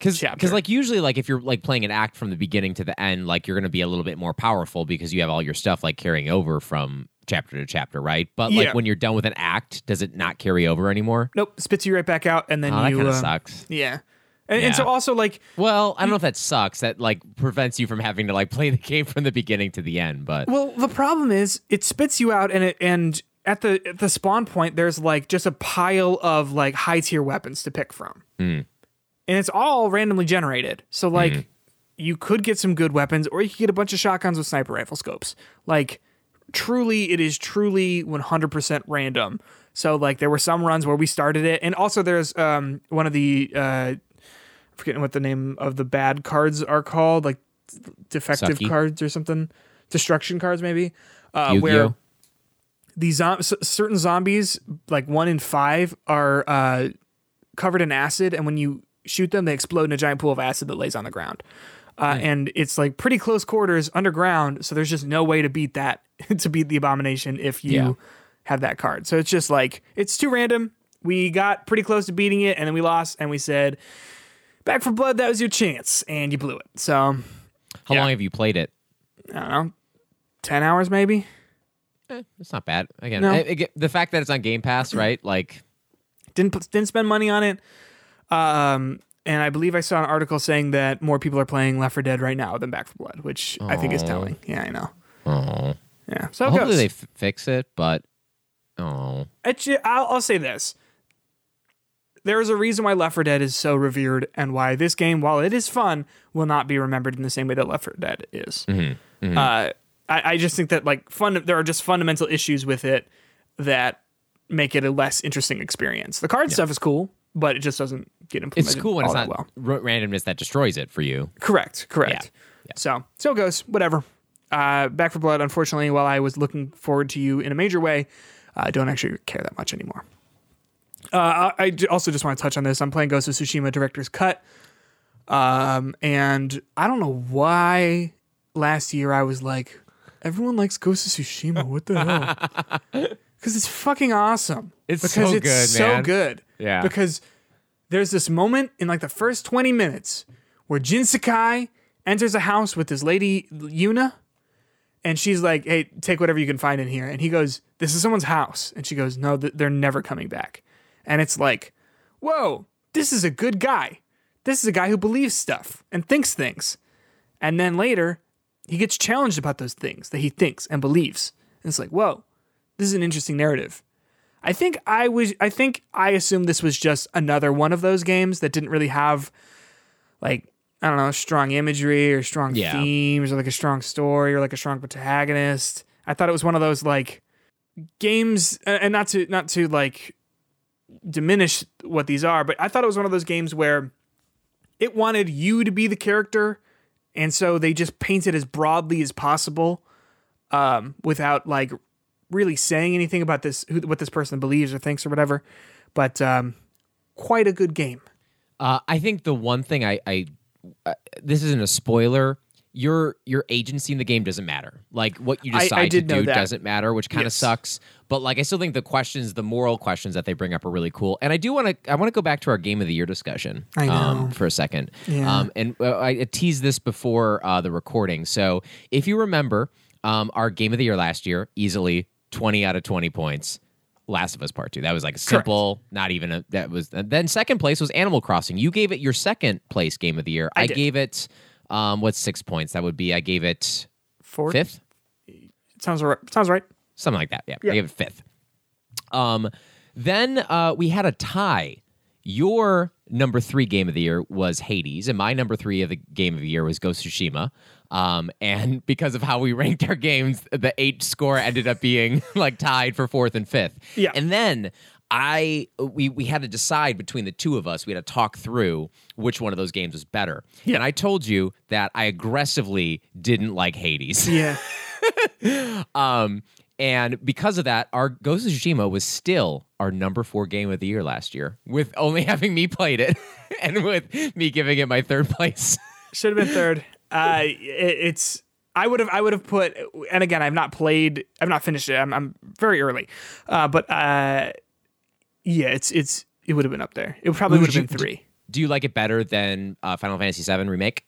because chapter. like usually like if you're like playing an act from the beginning to the end, like you're going to be a little bit more powerful because you have all your stuff like carrying over from chapter to chapter, right? But like Yeah. when you're done with an act, does it not carry over anymore? nope, spits you right back out, and then Oh, that you. kind of uh, sucks. Yeah. And, and so also like Well, I don't know if that sucks. That like prevents you from having to like play the game from the beginning to the end. But Well, the problem is it spits you out, and it and at the at the spawn point, there's like just a pile of like high tier weapons to pick from, Hmm. And it's all randomly generated. So like, you could get some good weapons, or you could get a bunch of shotguns with sniper rifle scopes. Like, truly, it is truly 100% random. So like, there were some runs where we started it, and also there's um one of the uh, forgetting what the name of the bad cards are called, like defective Sucky. cards or something, destruction cards maybe, uh, where Yu-Gi-Oh? these zom- certain zombies, like one in five, are uh, covered in acid, and when you shoot them, they explode in a giant pool of acid that lays on the ground. Uh, And it's like pretty close quarters underground, so there's just no way to beat that to beat the abomination if you Yeah. have that card. So it's just like it's too random. We got pretty close to beating it, and then we lost, and we said, "Back 4 Blood, that was your chance," and you blew it. So how yeah. long have you played it? I don't know, ten hours maybe. Eh, it's not bad. Again, No. I- I the fact that it's on Game Pass, right? Like, didn't didn't spend money on it. Um, and I believe I saw an article saying that more people are playing Left 4 Dead right now than Back 4 Blood, which I think is telling. Yeah, I know. oh, Yeah, so it hopefully they f- fix it. But oh, I'll, I'll say this: there is a reason why Left 4 Dead is so revered, and why this game, while it is fun, will not be remembered in the same way that Left 4 Dead is. Mm-hmm. Uh, I, I just think that like fun, there are just fundamental issues with it that make it a less interesting experience. The card stuff is cool, but it just doesn't get implemented. it's cool when all it's that not well. randomness that destroys it for you. Correct, correct. Yeah. So, so it goes. Whatever. Uh, Back 4 Blood. Unfortunately, while I was looking forward to you in a major way, I don't actually care that much anymore. Uh, I, I also just want to touch on this. I'm playing Ghost of Tsushima Director's Cut, um, and I don't know why last year I was like, everyone likes Ghost of Tsushima. What the hell? Because it's fucking awesome. It's because so it's good, so man. good. Yeah. Because there's this moment in like the first 20 minutes where Jin Sakai enters a house with this lady Yuna and she's like, "Hey, take whatever you can find in here." And he goes, "This is someone's house." And she goes, "No, th- they're never coming back." And it's like, "Whoa, this is a good guy. This is a guy who believes stuff and thinks things." And then later, he gets challenged about those things that he thinks and believes. And it's like, "Whoa, this is an interesting narrative." I think I was I think I assumed this was just another one of those games that didn't really have like I don't know, strong imagery or strong Yeah. themes or like a strong story or like a strong protagonist. I thought it was one of those like games and not to not to like diminish what these are, but I thought it was one of those games where it wanted you to be the character and so they just painted as broadly as possible um, without like really saying anything about this who, what this person believes or thinks or whatever. But um, quite a good game. Uh, I think the one thing I, I uh, this isn't a spoiler. Your your agency in the game doesn't matter. Like what you I- I decide to do that. doesn't matter, which kind of Yes. sucks. But like I still think the questions, the moral questions that they bring up are really cool. And I do want to I want to go back to our game of the year discussion I. Um, for a second. Yeah. Um, and uh, I teased this before uh, the recording. So if you remember, um, our game of the year last year, easily twenty out of twenty points. Last of Us Part Two. That was like a simple, not even a. That was then second place was Animal Crossing. You gave it your second place game of the year. I, did. gave it um what's six points? That would be I gave it Fourth fifth, sounds right. Sounds right. something like that. Yeah, Yeah. I gave it fifth. Um, then uh, we had a tie. Your number three game of the year was Hades, and my number three of the game of the year was Ghost Tsushima. Um, and because of how we ranked our games, the eight score ended up being like tied for fourth and fifth. Yeah. And then I we we had to decide between the two of us. We had to talk through which one of those games was better. Yeah. And I told you that I aggressively didn't like Hades. Yeah. Um, and because of that, our Ghost of Tsushima was still our number four game of the year last year, with only having me played it and with me giving it my third place. Should have been third. Uh, it, it's. I would have. I would have put. And again, I've not played. I've not finished it. I'm. I'm very early. Uh, but uh, yeah, it's. It's. It would have been up there. It probably would have been three. Do you like it better than uh, Final Fantasy VII remake?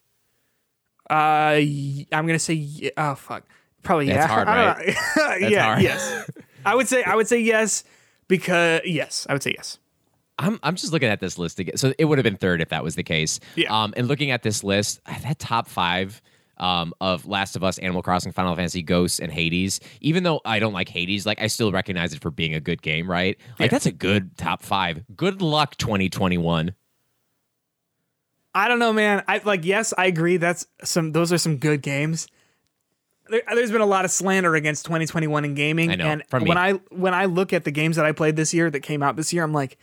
Uh, I'm gonna say. Oh fuck. Probably That's yeah. hard, don't know. yeah. hard. Yes. I would say. I would say yes because yes. I would say yes. I'm I'm just looking at this list again. So it would have been third if that was the case. Yeah. Um, and looking at this list, that top five um, of Last of Us, Animal Crossing, Final Fantasy, Ghosts, and Hades. Even though I don't like Hades, like I still recognize it for being a good game, right? Like that's a good top five. Good luck, 2021. I don't know, man. I like. Yes, I agree. That's some. Those are some good games. There, there's been a lot of slander against 2021 in gaming, know, and when me. I when I look at the games that I played this year that came out this year, I'm like,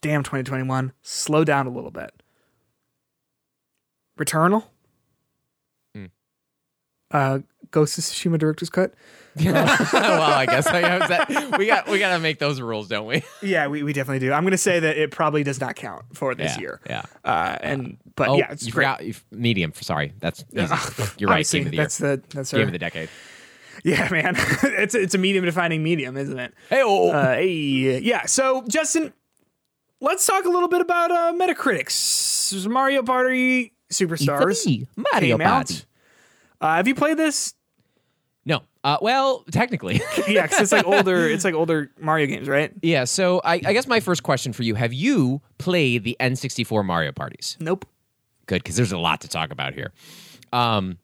damn, 2021, slow down a little bit. Returnal, Hmm. uh, Ghost of Tsushima Director's Cut. well, I guess I that we got we got to make those rules, don't we? Yeah, we, we definitely do. I'm gonna say that it probably does not count for this yeah, year. Yeah. Uh, and but Oh, yeah, it's you great. forgot you- medium. Sorry, that's easy. you're right. Obviously, Game of the year. that's the that's Game our, of the decade. yeah, man. it's it's a medium defining medium, isn't it? Hey, oh, Uh, hey, yeah. So, Justin, let's talk a little bit about uh, Metacritic's Mario Party Superstars. Mario came out. Party. Uh, have you played this? Uh, well, technically. Yeah, 'cause it's like older. It's like older Mario games, right? Yeah, so I, I guess my first question for you: Have you played the N64 Mario parties? Nope. Good, because there's a lot to talk about here. Um,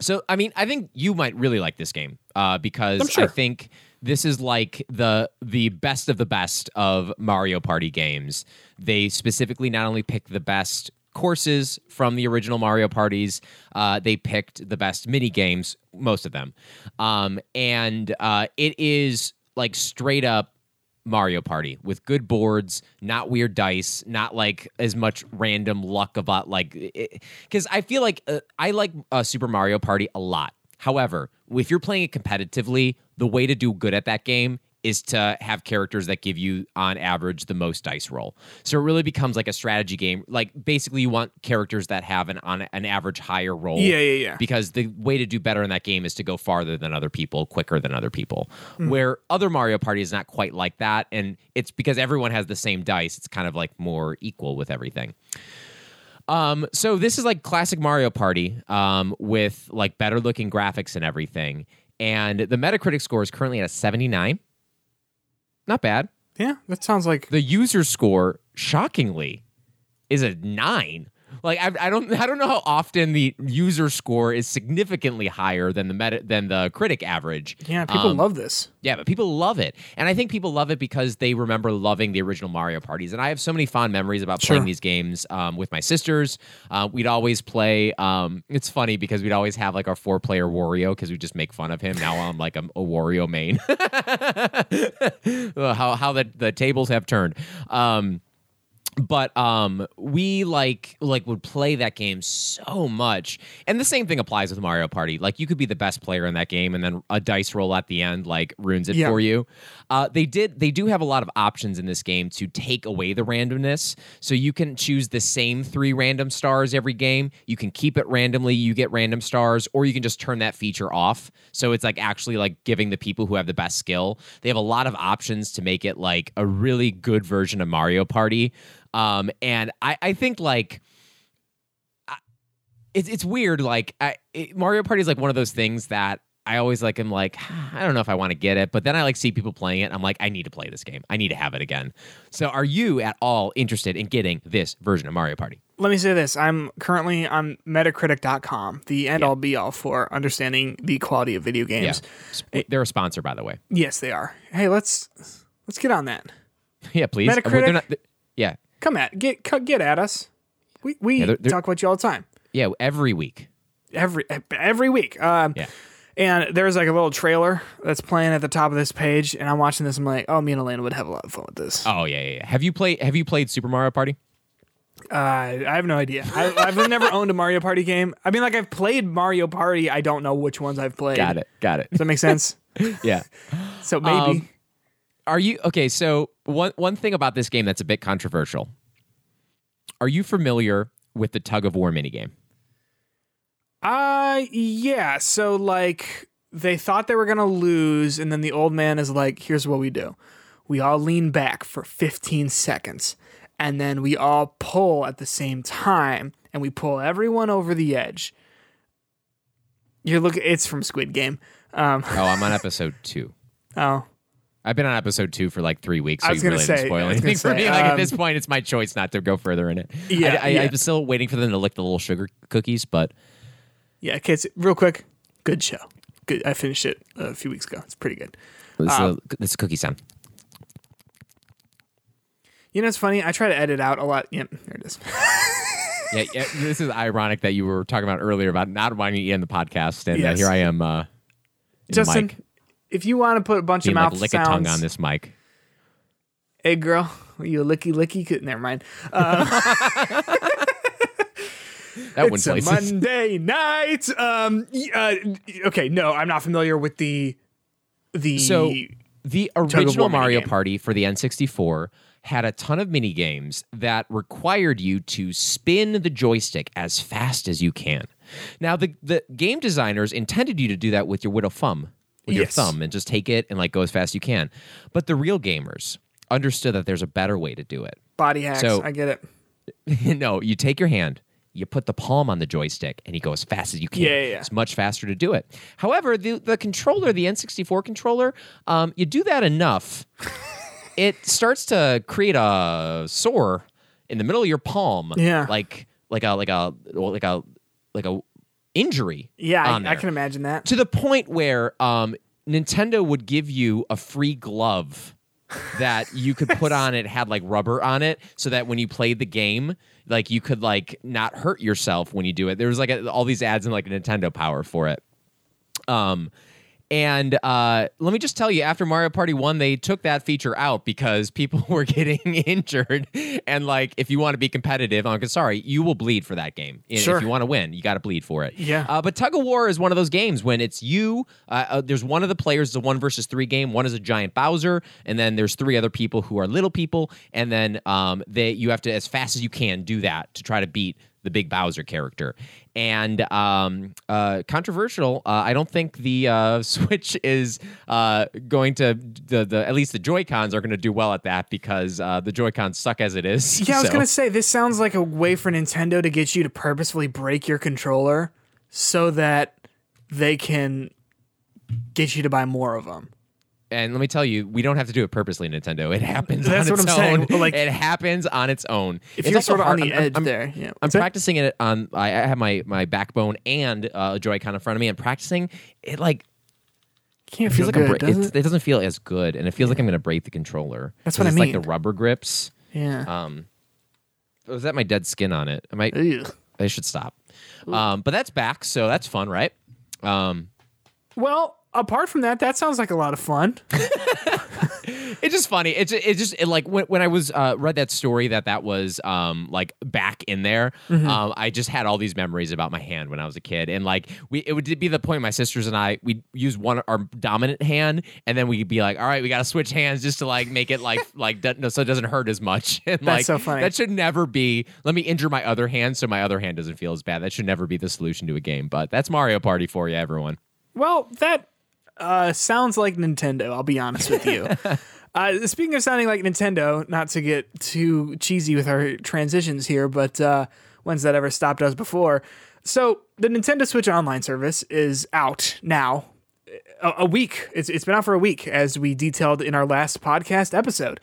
so I mean, I think you might really like this game uh, because sure. I think this is like the the best of the best of Mario Party games. They specifically not only pick the best courses from the original Mario parties, uh, they picked the best mini games, most of them, um, and uh, it is like straight up Mario Party with good boards, not weird dice, not like as much random luck about like because I feel like uh, I like uh, Super Mario Party a lot. However, if you're playing it competitively, the way to do good at that game is to have characters that give you on average the most dice roll. So it really becomes like a strategy game. Like basically you want characters that have an on an average higher roll. Yeah, yeah, yeah. Because the way to do better in that game is to go farther than other people, quicker than other people. Mm. Where other Mario Party is not quite like that and it's because everyone has the same dice. It's kind of like more equal with everything. Um, so this is like classic Mario Party, um, with like better looking graphics and everything. And the Metacritic score is currently at a 79. Not bad. Yeah, that sounds like The user score, shockingly, is a nine. Like I, I don't I don't know how often the user score is significantly higher than the meta than the critic average. yeah. People Um, love this. yeah, but people love it. And I think people love it because they remember loving the original Mario parties. And I have so many fond memories about Sure. playing these games um, with my sisters. Uh, we'd always play. Um, it's funny because we'd always have like our four player Wario because we just make fun of him. Now I'm like a, a Wario main. how how the, the tables have turned. Um, but um we like like would play that game so much. And the same thing applies with mario party. Like you could be the best player in that game and then a dice roll at the end like ruins it Yeah. for you. Uh they did they do have a lot of options in this game to take away the randomness. So you can choose the same three random stars every game. You can keep it randomly you get random stars or you can just turn that feature off. So it's like actually like giving the people who have the best skill. They have a lot of options to make it like a really good version of mario party um, and I, I think like I- it's it's weird. Like I, it, Mario Party is like one of those things that I always like. am like I don't know if I want to get it, but then I like see people playing it. And I'm like I need to play this game. I need to have it again. So are you at all interested in getting this version of Mario Party? Let me say this. I'm currently on Metacritic.com, the end all be all for understanding the quality of video games. Yeah, they're a sponsor, by the way. Yes, they are. Hey, let's let's get on that. Yeah, please. Metacritic? they're not- yeah, Come at get get at us. We we Yeah, they're- they're- talk about you all the time. yeah. Every week. Every every week. Um, Yeah. And there's like a little trailer that's playing at the top of this page, and I'm watching this. And I'm like, oh, me and Elena would have a lot of fun with this. Oh yeah, yeah. yeah. Have you played Have you played Super Mario Party? Uh, I have no idea. I, I've never owned a Mario Party game. I mean, like I've played Mario Party. I don't know which ones I've played. Got it. Got it. Does that make sense? yeah. So maybe. Um, Are you okay? So one one thing about this game that's a bit controversial. Are you familiar with the tug of war minigame? Uh yeah. So like they thought they were gonna lose, and then the old man is like, "Here's what we do: we all lean back for 15 seconds, and then we all pull at the same time, and we pull everyone over the edge." You're looking. It's from Squid Game. Um. Oh, I'm on episode two. Oh. I've been on episode two for like three weeks, so I was you gonna really say- spoil anything for me. Like at um, this point, it's my choice not to go further in it. Yeah, I, I, yeah. I'm still waiting for them to lick the little sugar cookies, but Yeah. Kids. Real quick. Good show. Good. I finished it a few weeks ago. It's pretty good. this, Um, is a, cookie sound. You know, it's funny. I try to edit out a lot. Yep. There it is. Yeah, yeah, this is ironic that you were talking about earlier about not wanting to end the podcast, and uh, here I am. Uh, Justin, if you want to put a bunch being of like mouth lick a sounds, tongue on this mic. Hey, girl, are you a licky licky? Could- Never mind. Uh, That one it's a places. Monday night. Um. Uh, okay. No, I'm not familiar with the the. So the original Mario. Party for the N64 had a ton of mini games that required you to spin the joystick as fast as you can. Now the the game designers intended you to do that with your little thumb, with your thumb, and just take it and like go as fast as you can. But the real gamers understood that there's a better way to do it. body hacks. so- I get it. no, you take your hand, you put the palm on the joystick, and you go as fast as you can. Yeah, yeah, yeah. It's much faster to do it. However, the the controller, the N64 controller, um, you do that enough, it starts to create a sore in the middle of your palm. Yeah. like like a like a like a like a injury. Yeah, I, I can imagine that. to the point where um, Nintendo would give you a free glove that you could put on. It had like rubber on it, so that when you played the game, like you could like not hurt yourself when you do it. There was like a, all these ads and like Nintendo Power for it. Um, And uh, let me just tell you, after Mario Party 1, they took that feature out because people were getting injured. And, like, if you want to be competitive, I'm sorry, you will bleed for that game. Sure. If you want to win, you got to bleed for it. Yeah. Uh, but Tug of War is one of those games when it's you. Uh, uh, there's one of the players, is a one versus three game. One is a giant Bowser, and then there's three other people who are little people. And then um, they you have to, as fast as you can, do that to try to beat the big Bowser character. And um, uh, controversial, uh, I don't think the uh, Switch is uh, going to the, the at least the Joy Cons are going to do well at that because uh, the Joy Cons suck as it is. Yeah, I was gonna say this sounds like a way for Nintendo to get you to purposefully break your controller so that they can get you to buy more of them. And let me tell you, we don't have to do it purposely, Nintendo. It happens That's on what its I'm saying. Like- it happens on its own. If It's you're sort of on the I'm- edge I'm, there, yeah. I'm practicing it on. I have my my backbone and uh, a Joy-Con in front of me. I'm practicing it like Can't it feels like good, bra- does it? it doesn't feel as good, and it feels like I'm going to break the controller. That's what I it's like mean. the rubber grips. Yeah. Um, was that my dead skin on it? I might. Ugh. I should stop. Um, but that's back, so that's fun, right? Um, Well, apart from that, that sounds like a lot of fun. it's just funny. It's it's just it, like when, when I was uh, read that story that that was um like back in there. Mm-hmm. Um, I just had all these memories about my hand when I was a kid, and like we it would be the point my sisters and I we'd use one our dominant hand, and then we'd be like, all right, we got to switch hands just to like make it like like no, so it doesn't hurt as much. And like so funny. that should never be. Let me injure my other hand so my other hand doesn't feel as bad. That should never be the solution to a game. But that's Mario Party for you, everyone. Well, that uh, sounds like Nintendo. I'll be honest with you. uh, speaking of sounding like Nintendo, not to get too cheesy with our transitions here, but uh, when's that ever stopped us before? So the Nintendo Switch Online service is out now. A, a week. It's it's been out for a week, as we detailed in our last podcast episode.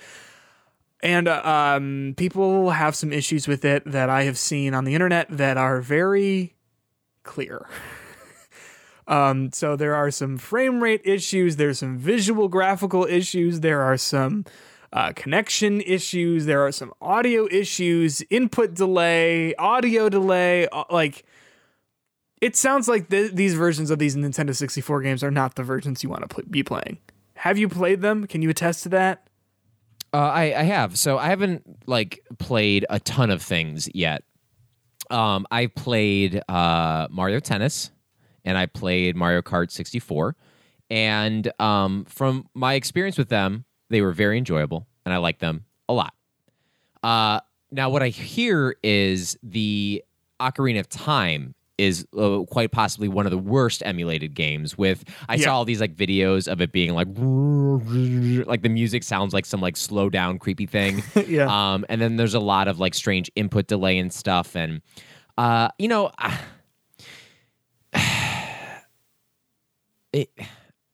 And uh, um, people have some issues with it that I have seen on the internet that are very clear. Um, so there are some frame rate issues, there's some visual graphical issues, there are some uh, connection issues, there are some audio issues, input delay, audio delay. uh, Like, it sounds like th- these versions of these Nintendo 64 games are not the versions you want to pl- be playing. Have you played them? Can you attest to that? Uh, I, I have. So I haven't like played a ton of things yet. Um, I played uh, Mario Tennis, and I played Mario Kart 64, and um, from my experience with them, they were very enjoyable, and I liked them a lot. Uh, now, what I hear is the Ocarina of Time is uh, quite possibly one of the worst emulated games. With I Yeah. saw all these like videos of it being like like the music sounds like some like slow down creepy thing. Yeah. Um, and then there's a lot of like strange input delay and stuff, and uh, you know. It,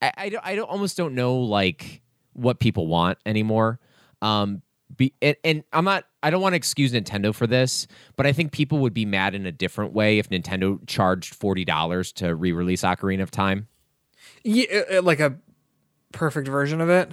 I, I don't I don't almost don't know like what people want anymore. Um, be and, and I'm not I don't want to excuse Nintendo for this, but I think people would be mad in a different way if Nintendo charged forty dollars to re-release Ocarina of Time, yeah, uh, like a perfect version of it.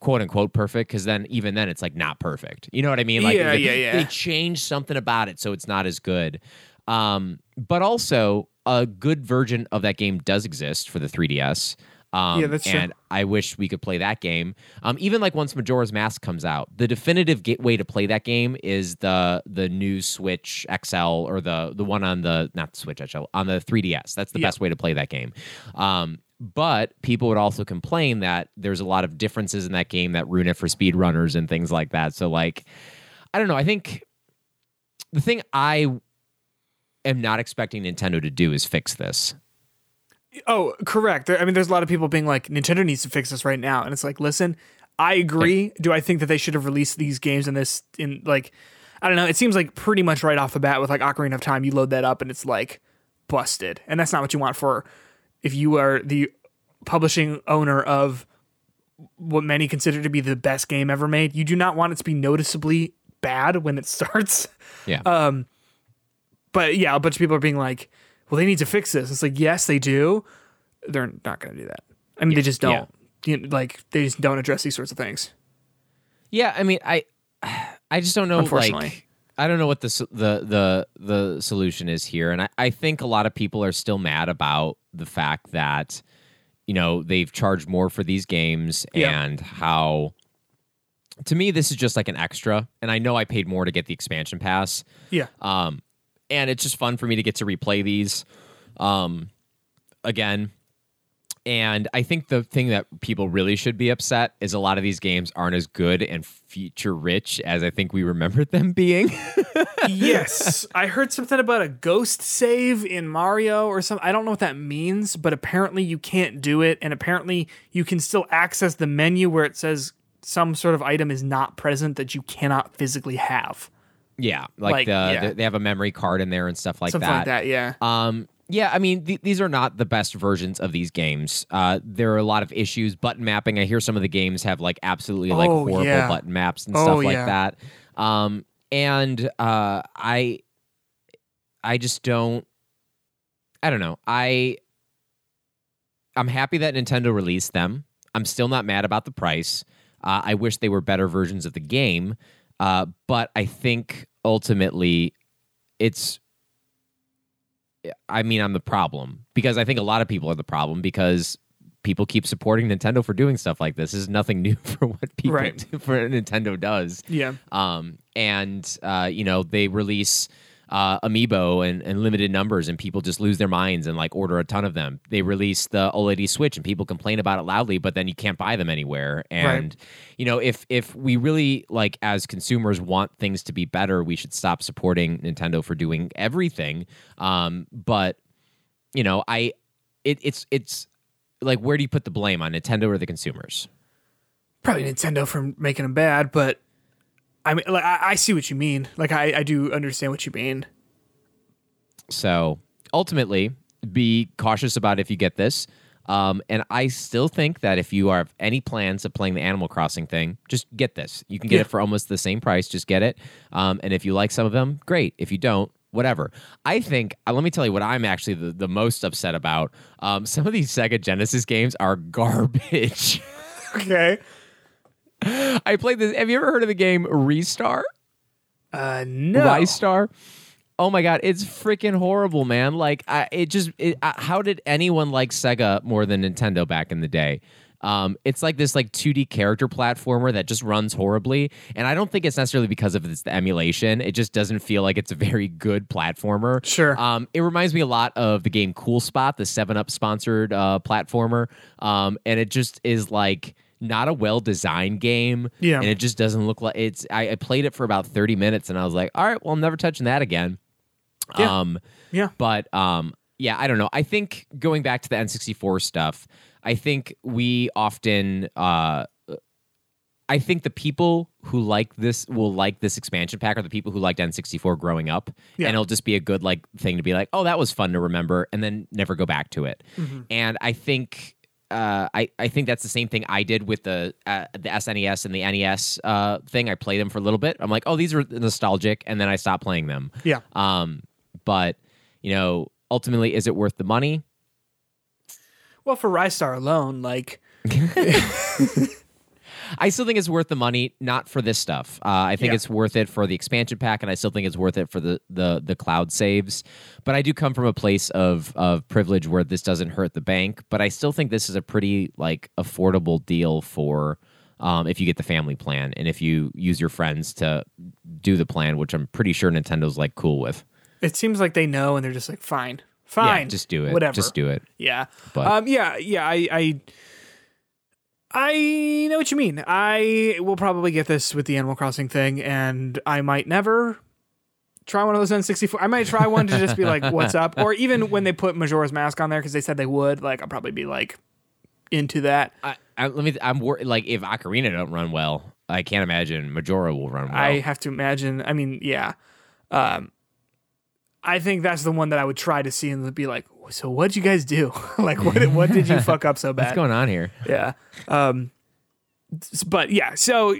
quote unquote perfect, because then even then it's like not perfect. You know what I mean? Like Yeah, they, yeah, yeah. They changed something about it so it's not as good. Um, but also a good version of that game does exist for the 3DS. Um, Yeah, that's true. and I wish we could play that game. Um, even like once Majora's Mask comes out, the definitive ga- way to play that game is the the new Switch XL or the the one on the not the Switch XL on the 3DS. That's the Yeah. best way to play that game. Um, but people would also complain that there's a lot of differences in that game that ruin it for speedrunners and things like that. So like, I don't know. I think the thing I am not expecting Nintendo to do is fix this. Oh, correct. There, I mean, there's a lot of people being like, Nintendo needs to fix this right now, and it's like, listen, I agree. Do I think that they should have released these games in this in like, I don't know. It seems like pretty much right off the bat with like Ocarina of Time, you load that up and it's like busted, and that's not what you want for if you are the publishing owner of what many consider to be the best game ever made. You do not want it to be noticeably bad when it starts. Yeah. Uh, But yeah, a bunch of people are being like, well, they need to fix this. It's like, yes, they do. They're not going to do that. I mean, they just don't. You know, like, they just don't address these sorts of things. Yeah, I mean, I, I just don't know. Unfortunately. Like, I don't know what the the the the solution is here, and I, I think a lot of people are still mad about the fact that you know they've charged more for these games Yeah. and how to me this is just like an extra and i know i paid more to get the expansion pass Yeah. um, and it's just fun for me to get to replay these um, again. And I think the thing that people really should be upset is a lot of these games aren't as good and feature rich as I think we remembered them being. yes, I heard something about a ghost save in Mario or something. I don't know what that means, but apparently you can't do it, and apparently you can still access the menu where it says some sort of item is not present that you cannot physically have. Yeah, like, Like, the, yeah. the- they have a memory card in there and stuff like Something that. like that, yeah. Um, yeah, I mean, th- these are not the best versions of these games. Uh, there are a lot of issues. Button mapping. I hear some of the games have like absolutely like Oh, horrible yeah. button maps and Oh, stuff like yeah. that. Um, and uh, I, I just don't. I don't know. I, I'm happy that Nintendo released them. I'm still not mad about the price. Uh, I wish they were better versions of the game, uh, but I think ultimately it's I mean, I'm the problem because I think a lot of people are the problem because people keep supporting Nintendo for doing stuff like this. This is nothing new for what people Right. do, for Nintendo does. Yeah. Um, and uh, you know, they release uh, amiibo and, and limited numbers, and people just lose their minds and like order a ton of them. They release the OLED Switch, and people complain about it loudly, but then you can't buy them anywhere. And you know, if if we really like as consumers want things to be better, we should stop supporting Nintendo for doing everything. Um, but you know, I it, it's it's like where do you put the blame on Nintendo or the consumers? Probably Nintendo for making them bad, but I mean, like, I, I see what you mean. Like, I, I do understand what you mean. So ultimately, be cautious about if you get this. Um, and I still think that if you have any plans of playing the Animal Crossing thing, just get this. You can get Yeah. it for almost the same price. Just get it. Um, and if you like some of them, great. If you don't, whatever. I think, uh, let me tell you what I'm actually the, the most upset about. Um, some of these Sega Genesis games are garbage. Okay. I played this. Have you ever heard of the game Ristar? Uh, no. Ristar. Oh my god, it's freaking horrible, man! Like, I, it just, it, uh, how did anyone like Sega more than Nintendo back in the day? Um, it's like this like 2D character platformer that just runs horribly, and I don't think it's necessarily because of this, the emulation. It just doesn't feel like it's a very good platformer. Sure. Um, it reminds me a lot of the game Cool Spot, the Seven Up sponsored uh, platformer, um, and it just is like not a well designed game. Yeah. and it just doesn't look like it's. I, I played it for about thirty minutes, and I was like, all right, well, I'm never touching that again. Yeah. Um, Yeah. but um, yeah, I don't know. I think going back to the N64 stuff, I think we often. Uh, I think the people who like this will like this expansion pack are the people who liked N64 growing up, Yeah. and it'll just be a good like thing to be like, oh, that was fun to remember, and then never go back to it. Mm-hmm. And I think. Uh, I, I think that's the same thing I did with the uh, the SNES and the NES uh, thing. I played them for a little bit. I'm like, oh, these are nostalgic, and then I stopped playing them. Yeah. Um, but you know, ultimately, is it worth the money? Well, for Ristar alone, like, I still think it's worth the money, not for this stuff. Uh, I think Yeah. it's worth it for the expansion pack, and I still think it's worth it for the the the cloud saves. But I do come from a place of of privilege where this doesn't hurt the bank. But I still think this is a pretty like affordable deal for. Um, if you get the family plan and if you use your friends to do the plan, which I'm pretty sure Nintendo's like cool with. it seems like they know and they're just like, fine. Yeah, Fine. just do it. Whatever. Just do it. Yeah. But- um yeah, yeah, I I I know what you mean. I will probably get this with the Animal Crossing thing and I might never try one of those N64. I might try one to just be like what's up or even when they put Majora's Mask on there cuz they said they would, like I'll probably be like into that. I, I, let me. I'm wor- like if Ocarina don't run well, I can't imagine Majora will run well. I have to imagine. I mean, yeah. Um, I think that's the one that I would try to see and be like, so what'd you guys do? like, what what did you fuck up so bad? What's going on here? yeah. Um, but yeah, so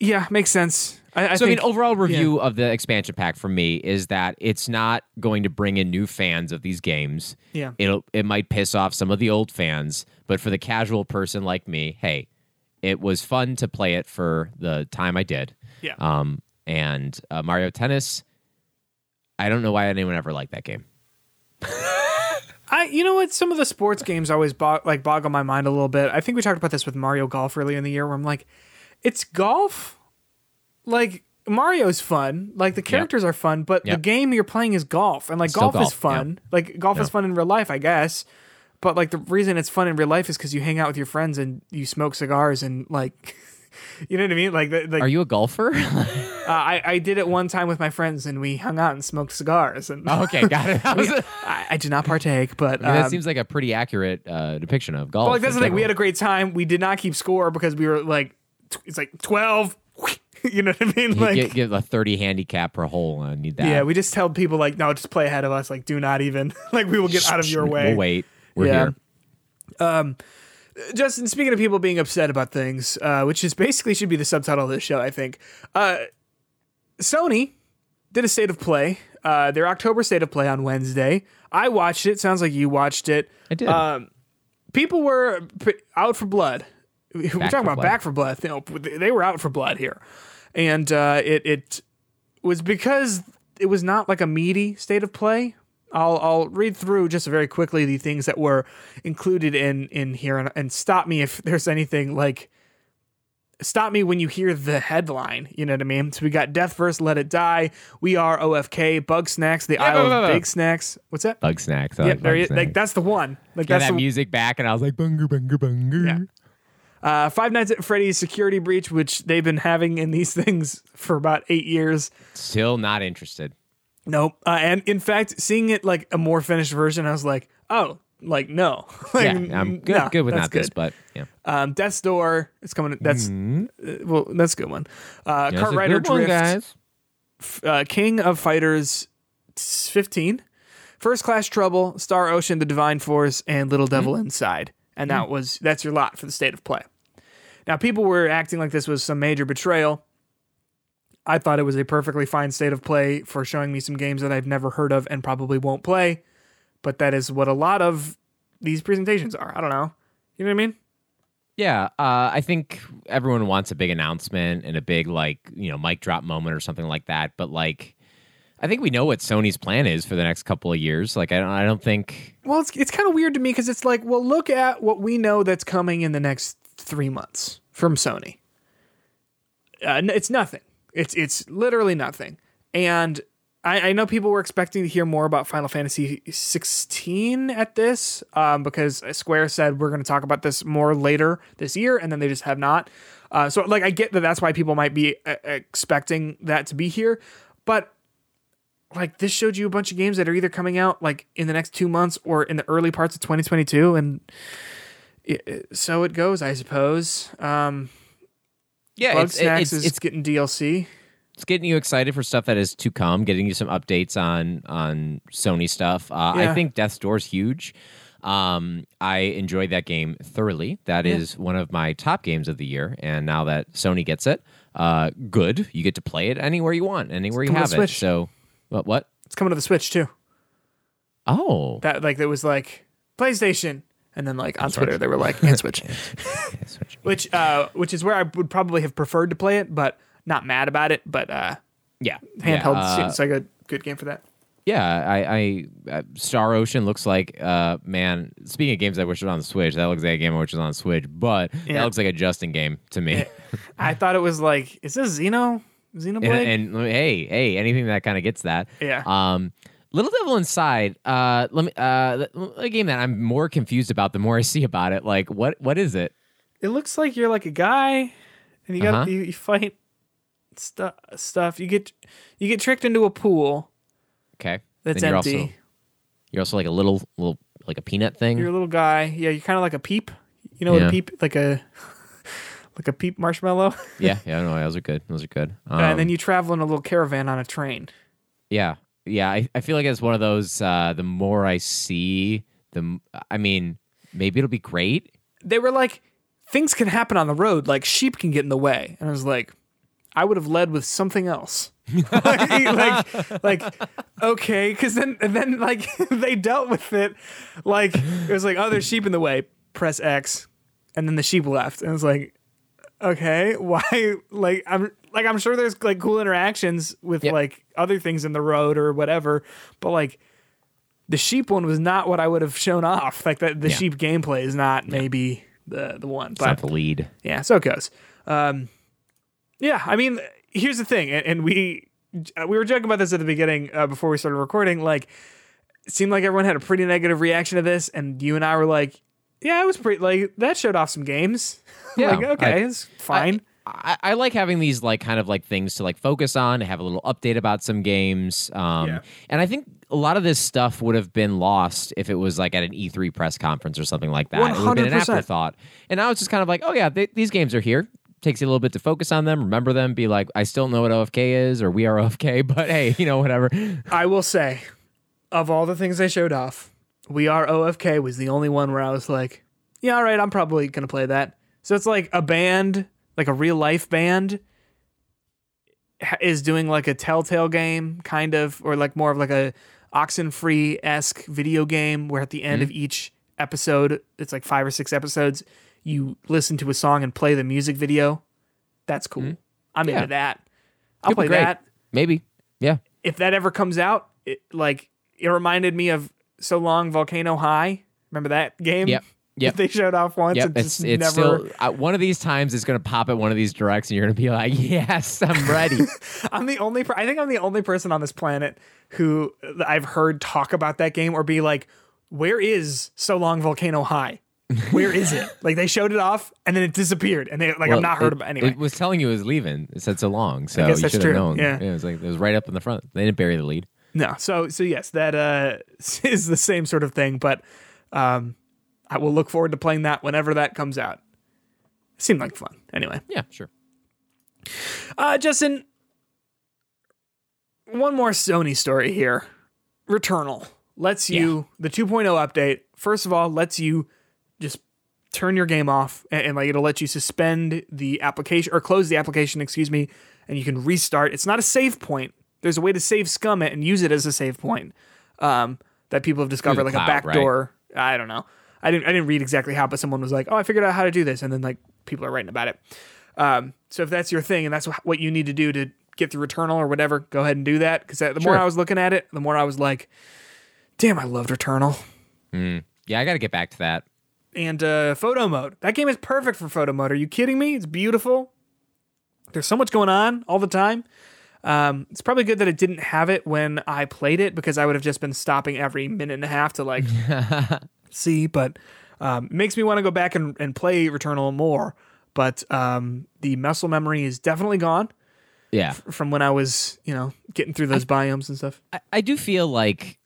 yeah, makes sense. I, I so I mean, overall review of the expansion pack for me is that it's not going to bring in new fans of these games. yeah, It'll it might piss off some of the old fans, but for the casual person like me, hey, it was fun to play it for the time I did. yeah. Um, and uh, Mario Tennis, I don't know why anyone ever liked that game. I, you know what? Some of the sports games always bo- like boggle my mind a little bit. I think we talked about this with Mario Golf earlier in the year, where I'm like, it's golf. Like Mario's fun, like the characters are fun, but the game you're playing is golf, and like Still golf, is golf, fun. Like golf is fun in real life, I guess. But like the reason it's fun in real life is because you hang out with your friends and you smoke cigars and like, you know what I mean? Like, like Are you a golfer? uh, I I did it one time with my friends and we hung out and smoked cigars and okay, got it. That, a- I, I did not partake, but I mean, that um, seems like a pretty accurate uh, depiction of golf. Well, like that's the thing. We had a great time. We did not keep score because we were like, t- it's like twelve. you know what I mean? You Like, get, get a 30 handicap per hole. I need that. yeah, we just tell people like, no, just play ahead of us. Like, do not even. Like, we will get out of your way. We'll wait. We're Yeah. here. Justin, speaking of people being upset about things, uh, which is basically should be the subtitle of this show, I think. Uh, Sony did a state of play. Uh, their October state of play on Wednesday. I watched it. Sounds like you watched it. I did. Um, people were p- out for blood. We're talking about blood. back for blood. You know, they were out for blood here, and uh, it it was because it was not like a meaty state of play. I'll I'll read through just very quickly the things that were included in in here and, and stop me if there's anything like stop me when you hear the headline. You know what I mean? So we got Deathverse, Let It Die. We are OFK, Bugsnax, The Isle no, no, of no. Bigsnax. What's that? Bugsnax. I yeah, like there bug you, snacks. like that's the one. Like Got that's that the, music back, and I was like, bunger, bunger, bunger. Yeah. Uh, Five Nights at Freddy's Security Breach, which they've been having in these things for about eight years. Still not interested. Nope. Uh, and in fact, seeing it like a more finished version, I was like, oh, like no. like, Yeah, I'm good. no, good with not this, good. but yeah. Um, Death's Door. It's coming. That's uh, well, that's a good one. Uh, a Rider good one, Drift. guys. uh, King of Fighters 15, First Class Trouble, Star Ocean, The Divine Force, and Little Devil Inside. And that was that's your lot for the state of play. Now people were acting like this was some major betrayal. I thought it was a perfectly fine state of play for showing me some games that I've never heard of and probably won't play. But that is what a lot of these presentations are. I don't know. You know what I mean? Yeah, uh, I think everyone wants a big announcement and a big like you know mic drop moment or something like that. But like, I think we know what Sony's plan is for the next couple of years. Like, I don't, I don't think. Well, it's it's kind of weird to me because it's like, well, look at what we know that's coming in the next three months from Sony. Uh, it's nothing. It's it's literally nothing. And I, I know people were expecting to hear more about Final Fantasy 16 at this um, because Square said we're going to talk about this more later this year, and then they just have not. Uh, so, like, I get that that's why people might be uh, expecting that to be here, but like this showed you a bunch of games that are either coming out like in the next two months or in the early parts of 2022 and it, it- so it goes i suppose um Yeah, bug it's, snacks it's, is it's getting dlc it's getting you excited for stuff that is to come, getting you some updates on on Sony stuff. Uh, Yeah. I think Death's Door is huge. Um, I enjoyed that game thoroughly. That is one of my top games of the year, and now that Sony gets it, uh, good. You get to play it anywhere you want, anywhere you have it. Switch. So, what? What? it's coming to the switch too Oh, that like it was like playstation and then like on twitter they were like and switch Okay, Switch. which uh which is where i would probably have preferred to play it but not mad about it but uh yeah, handheld Yeah, uh, it's like a good game for that Yeah, I, I uh, Star Ocean looks like uh man. Speaking of games I wish it was on the Switch, that looks like a game I wish was on the Switch, but Yeah. that looks like a Justin game to me. i thought it was like is this xeno xenoblade and, and hey, hey, anything that kind of gets that. Yeah. Um, Little Devil Inside. Uh, let me. Uh, a game that I'm more confused about the more I see about it. Like, what what is it? it looks like you're like a guy and you got Uh-huh. you, you fight stuff stuff you get you get tricked into a pool Okay, that's Then you're empty Also, you're also like a little little like a peanut thing. you're a little guy yeah you're kind of like a peep you know Yeah. a peep like a like a peep marshmallow yeah, yeah. No, those are good. Those are good. Um, and then you travel in a little caravan on a train Yeah, yeah. I, I feel like it's one of those. Uh, the more I see, the I mean, maybe it'll be great. they were like things can happen on the road like sheep can get in the way and i was like i would have led with something else like, like, like, okay, because then, and then, like, they dealt with it. Like, it was like, oh, there's sheep in the way. Press X, and then the sheep left, and it was like, okay, why? Like, I'm like, I'm sure there's like cool interactions with Yep. like other things in the road or whatever, but like, the sheep one was not what I would have shown off. Like the, the Yeah. sheep gameplay is not maybe the the one. It's But not the lead. yeah, so it goes. Um, yeah, I mean, here's the thing, and, and we we were joking about this at the beginning uh, before we started recording. Like, it seemed like everyone had a pretty negative reaction to this, and you and I were like, "Yeah, it was pretty like that showed off some games." Yeah, like, okay, I- it's fine. I, I like having these like kind of like things to like focus on, to have a little update about some games. Um, Yeah. And I think a lot of this stuff would have been lost if it was like at an E3 press conference or something like that. It would have been an 100%. afterthought. And now it's just kind of like, oh yeah, they, these games are here. Takes you a little bit to focus on them, remember them, be like, I still know what OFK is, or we are OFK, but hey, you know, whatever. I will say, of all the things they showed off, We Are OFK was the only one where I was like, yeah, all right, I'm probably gonna play that. So it's like a band, like a real life band, is doing like a Telltale game, kind of, or like more of like a Oxenfree esque video game, where at the end of mm-hmm. each episode, it's like five or six episodes, you listen to a song and play the music video. That's cool. Mm-hmm. I'm Yeah. into that. I'll be play that Maybe. Yeah. if that ever comes out, it, like it reminded me of So Long Volcano High. Remember that game? Yep. Yep. They showed off once. Yep, It it's it's never. still uh, one of these times. It's going to pop at one of these directs, and you're going to be like, "Yes, I'm ready." I'm the only. Per- I think I'm the only person on this planet who I've heard talk about that game or be like, "Where is So Long Volcano High? Where is it?" like they showed it off and then it disappeared, and they like Well, I'm not heard it, about anyway. It was telling you it was leaving. It said so long, so you should have known. yeah. it was like it was right up in the front. They didn't bury the lead. No, so so yes, that uh, is the same sort of thing, but um, I will look forward to playing that whenever that comes out. Seemed like fun. Anyway, Yeah, sure. uh, Justin, one more Sony story here. Returnal lets you the 2.0 update. First of all, lets you just turn your game off and, and like it'll let you suspend the application or close the application, excuse me, and you can restart. It's not a save point. There's a way to save scum it and use it as a save point. Um, that people have discovered, like cloud, a right? backdoor. I don't know. I didn't. I didn't read exactly how, but someone was like, "Oh, I figured out how to do this," and then like people are writing about it. Um, so if that's your thing and that's what you need to do to get through Returnal or whatever, go ahead and do that. Because the more I was looking at it, the more I was like, "Damn, I loved Returnal." Yeah, I got to get back to that. and uh, photo mode. That game is perfect for photo mode. Are you kidding me? It's beautiful. There's so much going on all the time. Um, it's probably good that it didn't have it when I played it because I would have just been stopping every minute and a half to like see. But um, makes me want to go back and, and play Returnal more. But um, the muscle memory is definitely gone Yeah, from when I was, you know, getting through those biomes and stuff. I, I do feel like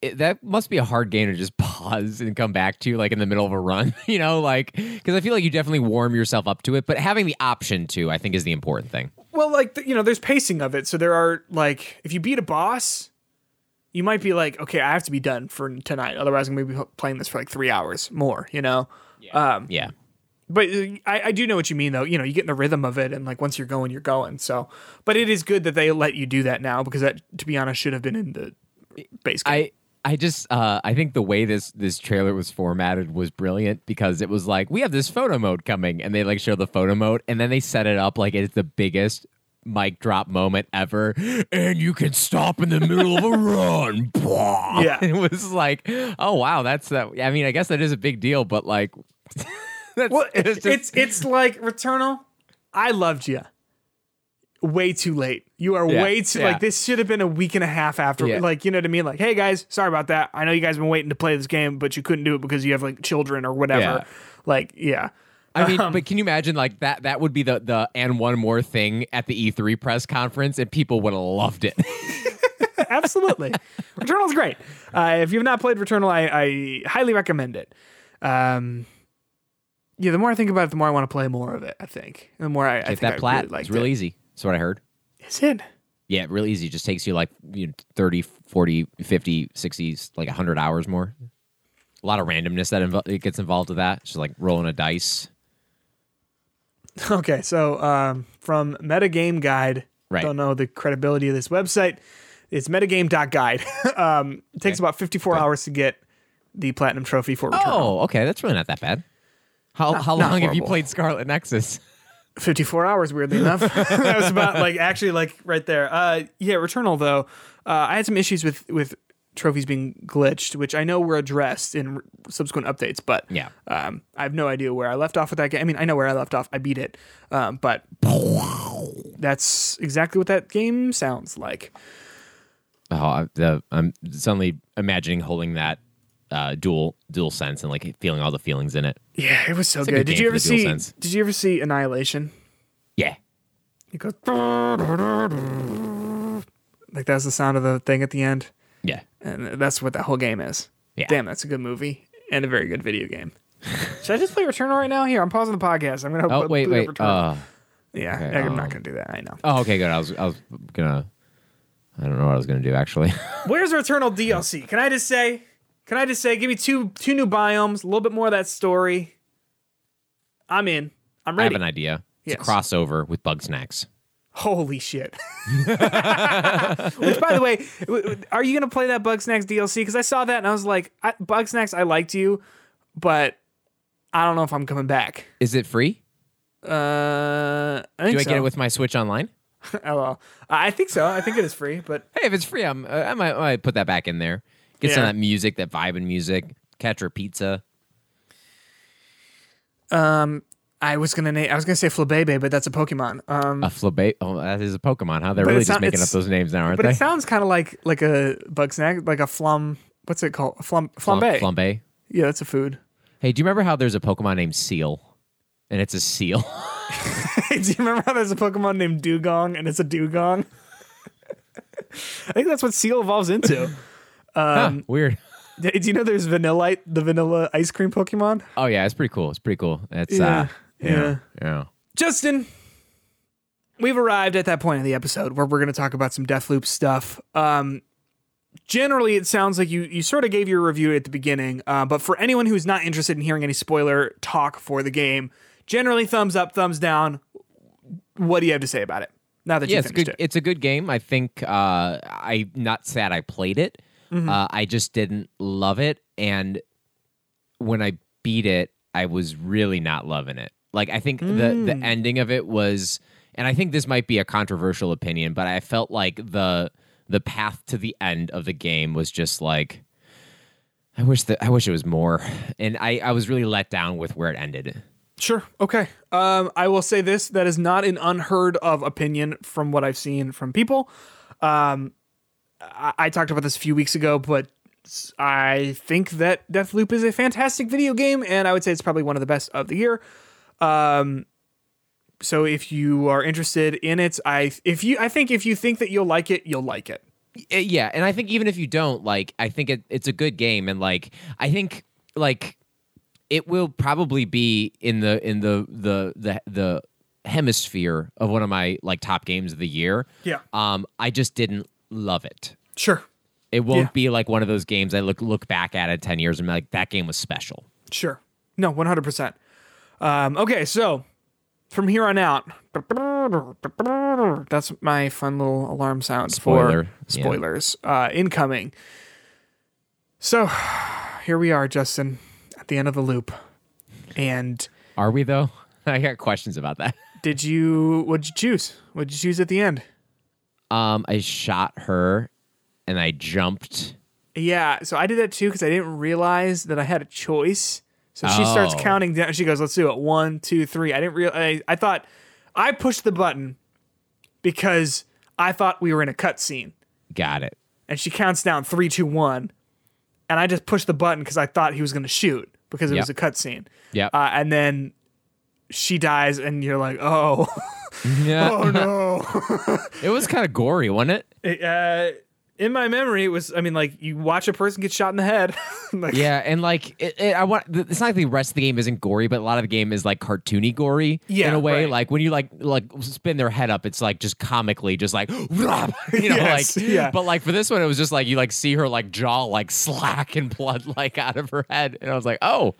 it, that must be a hard game to just pause and come back to, like in the middle of a run. You know, like because I feel like you definitely warm yourself up to it, but having the option to, I think, is the important thing. Well, like you know, there's pacing of it. So there are like, if you beat a boss, you might be like, okay, I have to be done for tonight. Otherwise, I'm gonna be playing this for like three hours more. You know. Um, Yeah, but uh, I, I do know what you mean, though. You know, you get in the rhythm of it, and like once you're going, you're going. So, but it is good that they let you do that now because that, to be honest, should have been in the base game. I I just uh, I think the way this this trailer was formatted was brilliant because it was like we have this photo mode coming and they like show the photo mode and then they set it up like it's the biggest mic drop moment ever and you can stop in the middle of a run. Yeah. it was like oh wow that's that I mean I guess that is a big deal but like that's, well, it's it's, just- it's like Returnal. I loved you. Way too late. You are Yeah, way too yeah. like this should have been a week and a half after. Yeah. Like you know what I mean? Like, hey guys, sorry about that. I know you guys have been waiting to play this game, but you couldn't do it because you have like children or whatever. Like, yeah. I mean, Um, but can you imagine like that? That would be the the and one more thing at the E3 press conference, and people would have loved it. Absolutely. Returnal's great. Uh, if you've not played Returnal, I, I highly recommend it. Um, yeah, the more I think about it, the more I want to play more of it, I think. And the more I, I Get think that I plat. really it's really it. easy. That's what I heard. Is it? Yeah, really easy. It just takes you like you know, 30, 40, 50, 60, like 100 hours more. A lot of randomness that invo- it gets involved with that. It's Just like rolling a dice. Okay, so um, from Metagame Guide, Right. don't know the credibility of this website. It's metagame.guide. um, it takes Okay. about 54 hours to get the platinum trophy for Returnal. Oh, okay. That's really not that bad. How, how long have you played Scarlet Nexus? 54 hours weirdly enough that was about like actually like right there uh yeah returnal though uh i had some issues with with trophies being glitched, which I know were addressed in r- subsequent updates, but Yeah. um, I have no idea where I left off with that game. I mean, I know where I left off. I beat it, um, but that's exactly what that game sounds like. Oh, I- the, I'm suddenly imagining holding that uh, dual DualSense and like feeling all the feelings in it. Yeah, it was so good. good Did you ever see? sense. Did you ever see Annihilation? Yeah. It goes like that's the sound of the thing at the end, Yeah. and that's what that whole game is. Yeah. Damn, that's a good movie and a very good video game. Should I just play Returnal right now? Here, I'm pausing the podcast. I'm gonna. Oh wait, wait. Uh, yeah, okay, I'm um, not gonna do that. I know. oh, okay, good. I was I was gonna. I don't know what I was gonna do actually. Where's Returnal DLC? Can I just say? Can I just say? Give me two two new biomes, a little bit more of that story. I'm in. I'm ready. I have an idea. It's Yes. a crossover with Bugsnax. Holy shit! Which, by the way, w- w- are you gonna play that Bugsnax DLC? Because I saw that and I was like, I, Bugsnax, I liked you, but I don't know if I'm coming back. Is it free? Uh, I think Do I so. get it with my Switch Online? LOL. I think so. I think it is free, but Hey, if it's free, I'm, uh, I, might, I might put that back in there. Get some of that music, that vibe and music. Catch Catcher pizza. um, I was gonna name. I was gonna say Flabebe, but that's a Pokemon. Um, A Flabe. Oh, that is a Pokemon. Huh? They're really just not- making up those names now, aren't but they? it sounds kind of like like a bug snack, like a flum. What's it called? A flum flambe. Flambe. Yeah, that's a food. Hey, do you remember how there's a Pokemon named Seel? And it's a seal. Do you remember how there's a Pokemon named Dewgong and it's a Dugong? I think that's what Seel evolves into. Huh, weird. Do you know there's Vanillite, the vanilla ice cream Pokemon? Oh yeah, it's pretty cool. It's pretty cool. It's Yeah, uh, yeah, yeah. Justin, we've arrived at that point in the episode where we're going to talk about some Deathloop stuff. Um, generally, it sounds like you you sort of gave your review at the beginning, uh, but for anyone who's not interested in hearing any spoiler talk for the game, generally thumbs up, thumbs down. What do you have to say about it? Now that yeah, you it's a good. it, It's a good game. I think. Uh, I not sad I played it. Mm-hmm. Uh, I just didn't love it, and when I beat it, I was really not loving it. Like I think the the Mm. ending of it was, and I think this might be a controversial opinion, but I felt like the the path to the end of the game was just like. I wish that I wish it was more, and I, I was really let down with where it ended. Sure. Okay. Um, I will say this: that is not an unheard of opinion from what I've seen from people. Um, I, I talked about this a few weeks ago, but I think that Deathloop is a fantastic video game, and I would say it's probably one of the best of the year. Um, so if you are interested in it, I if you I think if you think that you'll like it, you'll like it. Uh, yeah and i think even if you don't like i think it, it's a good game and like i think like it will probably be in the in the the the the hemisphere of one of my like top games of the year Yeah. um i just didn't love it Sure. it won't Yeah. be like one of those games i look look back at it 10 years and be like that game was special Sure. No, 100%. Um, okay, so from here on out, that's my fun little alarm sound Spoiler, for yeah. spoilers uh, incoming. So here we are, Justin, at the end of the loop. And are we though i got questions about that did you, what'd you choose? What'd you choose at the end? um i shot her and i jumped Yeah, so I did that too because I didn't realize that I had a choice. So she starts Oh. counting down. She goes, "Let's do it. One, two, three. I didn't real. I, I thought I pushed the button because I thought we were in a cutscene, got it and she counts down three, two, one, and I just pushed the button because I thought he was going to shoot because it was a cutscene. Yep. Uh, and then she dies, and you're like, "Oh, yeah oh no." it was kind of gory wasn't it uh, in my memory, it was. I mean, like you watch a person get shot in the head. like, Yeah, and like it, it, I want. It's not like the rest of the game isn't gory, but a lot of the game is like cartoony gory Yeah, in a way. right. Like when you like like spin their head up, it's like just comically, just like you know, Yes, like yeah. But like for this one, it was just like you like see her like jaw like slack and blood like out of her head, and I was like, oh,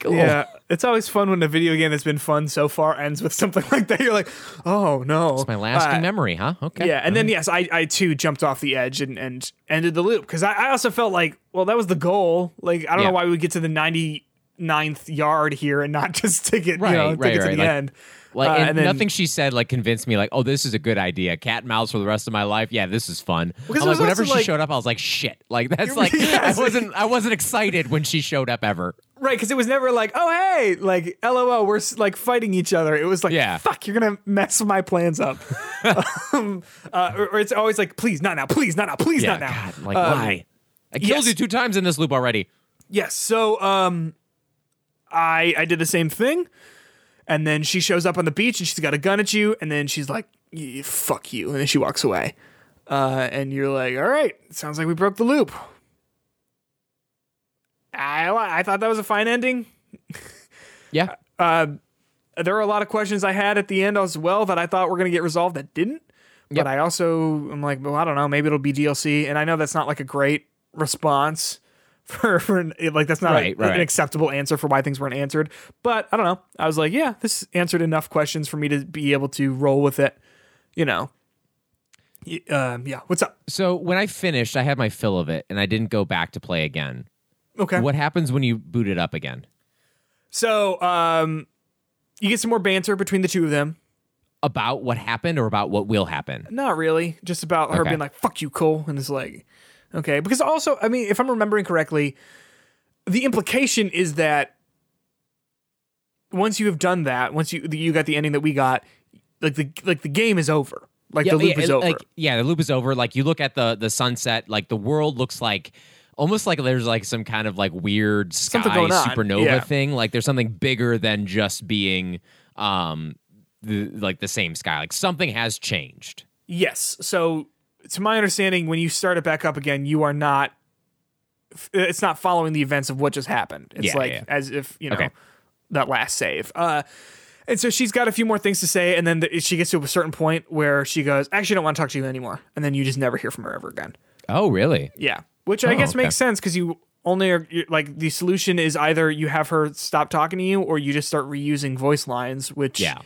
cool. Yeah, it's always fun when a video game that's been fun so far ends with something like that. You're like, oh no, It's my lasting Uh, memory, huh? Okay. Yeah, and then yes, I, I too jumped off the edge and, and ended the loop because I, I also felt like, well, that was the goal. Like I don't Yeah. know why we would get to the ninety ninth yard here and not just to get Right, you know right, to get to right, the like- end. Like, Uh, and, and then- nothing she said like convinced me. Like, oh, this is a good idea. Cat and mouse for the rest of my life. Yeah, this is fun. I'm like, whenever she like- showed up, I was like, shit. Like that's like. I wasn't I wasn't excited when she showed up ever. Right, because it was never like, oh hey, like LOL, we're like fighting each other. It was like, Yeah. fuck, you're gonna mess my plans up. um, uh, or, or it's always like, please, not now, please, not now, please, Yeah, not now. God, like Um, why? I killed yes. you two times in this loop already. Yes. So um I I did the same thing. And then she shows up on the beach and she's got a gun at you, and then she's like, fuck you. And then she walks away. Uh, and you're like, all right, sounds like we broke the loop. I, I thought that was a fine ending. Yeah. Uh, there were a lot of questions I had at the end as well that I thought were going to get resolved that didn't. But Yep. I also am like, well, I don't know. Maybe it'll be DLC, and I know that's not like a great response for for an- like that's not a- Right, right, an acceptable answer for why things weren't answered. But I don't know. I was like, yeah, this answered enough questions for me to be able to roll with it. You know. Um, yeah. What's up? So when I finished, I had my fill of it, and I didn't go back to play again. Okay. What happens when you boot it up again? So, um, you get some more banter between the two of them. About what happened or about what will happen? Not really. Just about her Okay. being like, fuck you, Cole. And it's like, okay. Because also, I mean, if I'm remembering correctly, the implication is that once you have done that, once you you got the ending that we got, like the like the game is over. Like the loop yeah, is over. Like, yeah, the loop is over. Like you look at the the sunset, like the world looks like almost like there's like some kind of like weird sky Something going on, supernova yeah. thing. Like there's something bigger than just being um the like the same sky. Like something has changed. yes. So to my understanding, when you start it back up again, you are not. It's not following the events of what just happened. It's Yeah, like yeah. as if you know Okay. that last save. Uh, and so she's got a few more things to say, and then the, she gets to a certain point where she goes, "Actually, I don't want to talk to you anymore," and then you just never hear from her ever again. Oh, really? Yeah, which I Oh, guess okay. makes sense because you only are like the solution is either you have her stop talking to you or you just start reusing voice lines. Which Yeah.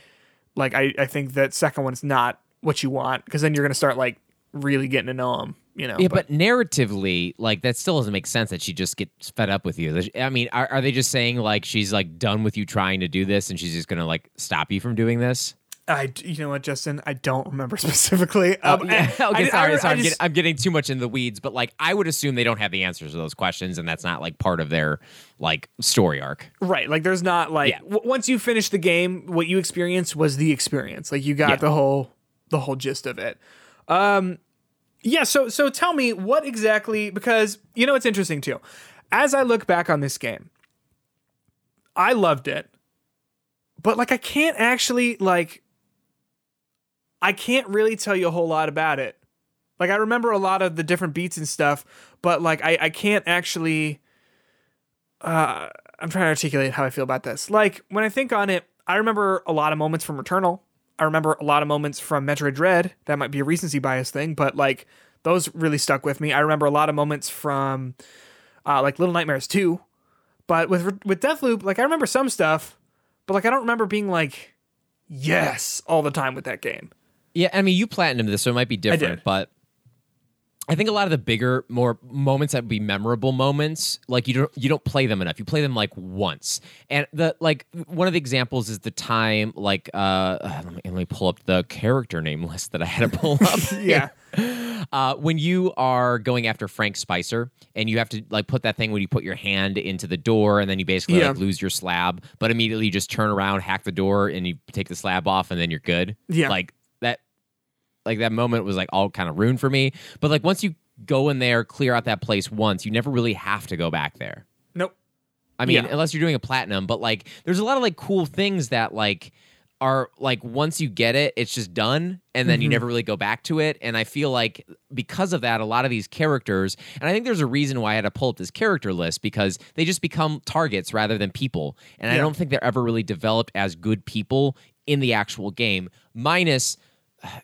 like I I think that second one is not what you want because then you're gonna start like really getting to know them. You know. Yeah, but narratively, like that still doesn't make sense that she just gets fed up with you. I mean, are, are they just saying like she's like done with you trying to do this and she's just gonna like stop you from doing this? I you know what Justin I don't remember specifically. Um, Oh, yeah. I- okay, I- sorry, I- sorry. I I'm, just- getting, I'm getting too much in the weeds, but like I would assume they don't have the answers to those questions, and that's not like part of their like story arc. Right. Like there's not like Yeah. w- once you finish the game, what you experienced was the experience. Like you got Yeah. the whole the whole gist of it. Um yeah, so so tell me what exactly because you know it's interesting too. As I look back on this game, I loved it. But like I can't actually like I can't really tell you a whole lot about it. Like I remember a lot of the different beats and stuff, but like I I can't actually uh, I'm trying to articulate how I feel about this. Like when I think on it, I remember a lot of moments from Returnal. I remember a lot of moments from Metroid Dread. That might be a recency bias thing, but like those really stuck with me. I remember a lot of moments from uh, like Little Nightmares 2. But with with Deathloop, like I remember some stuff, but like I don't remember being like yes all the time with that game. Yeah, I mean, you platinumed this, so it might be different, but I think a lot of the bigger, more moments that would be memorable moments, like you don't you don't play them enough. You play them like once, and the like one of the examples is the time like uh let me, let me pull up the character name list that I had to pull up. Yeah. uh, when you are going after Frank Spicer and you have to like put that thing when you put your hand into the door and then you basically Yeah. like lose your slab, but immediately you just turn around, hack the door, and you take the slab off, and then you're good. Yeah. like. Like that moment was like all kind of ruined for me. But like once you go in there, clear out that place once, you never really have to go back there. Nope. I mean, Yeah. unless you're doing a platinum, but like there's a lot of like cool things that like are like once you get it, it's just done and then you Mhm. never really go back to it. And I feel like because of that, a lot of these characters, and I think there's a reason why I had to pull up this character list because they just become targets rather than people. And I don't think they're ever really developed as good people in the actual game, minus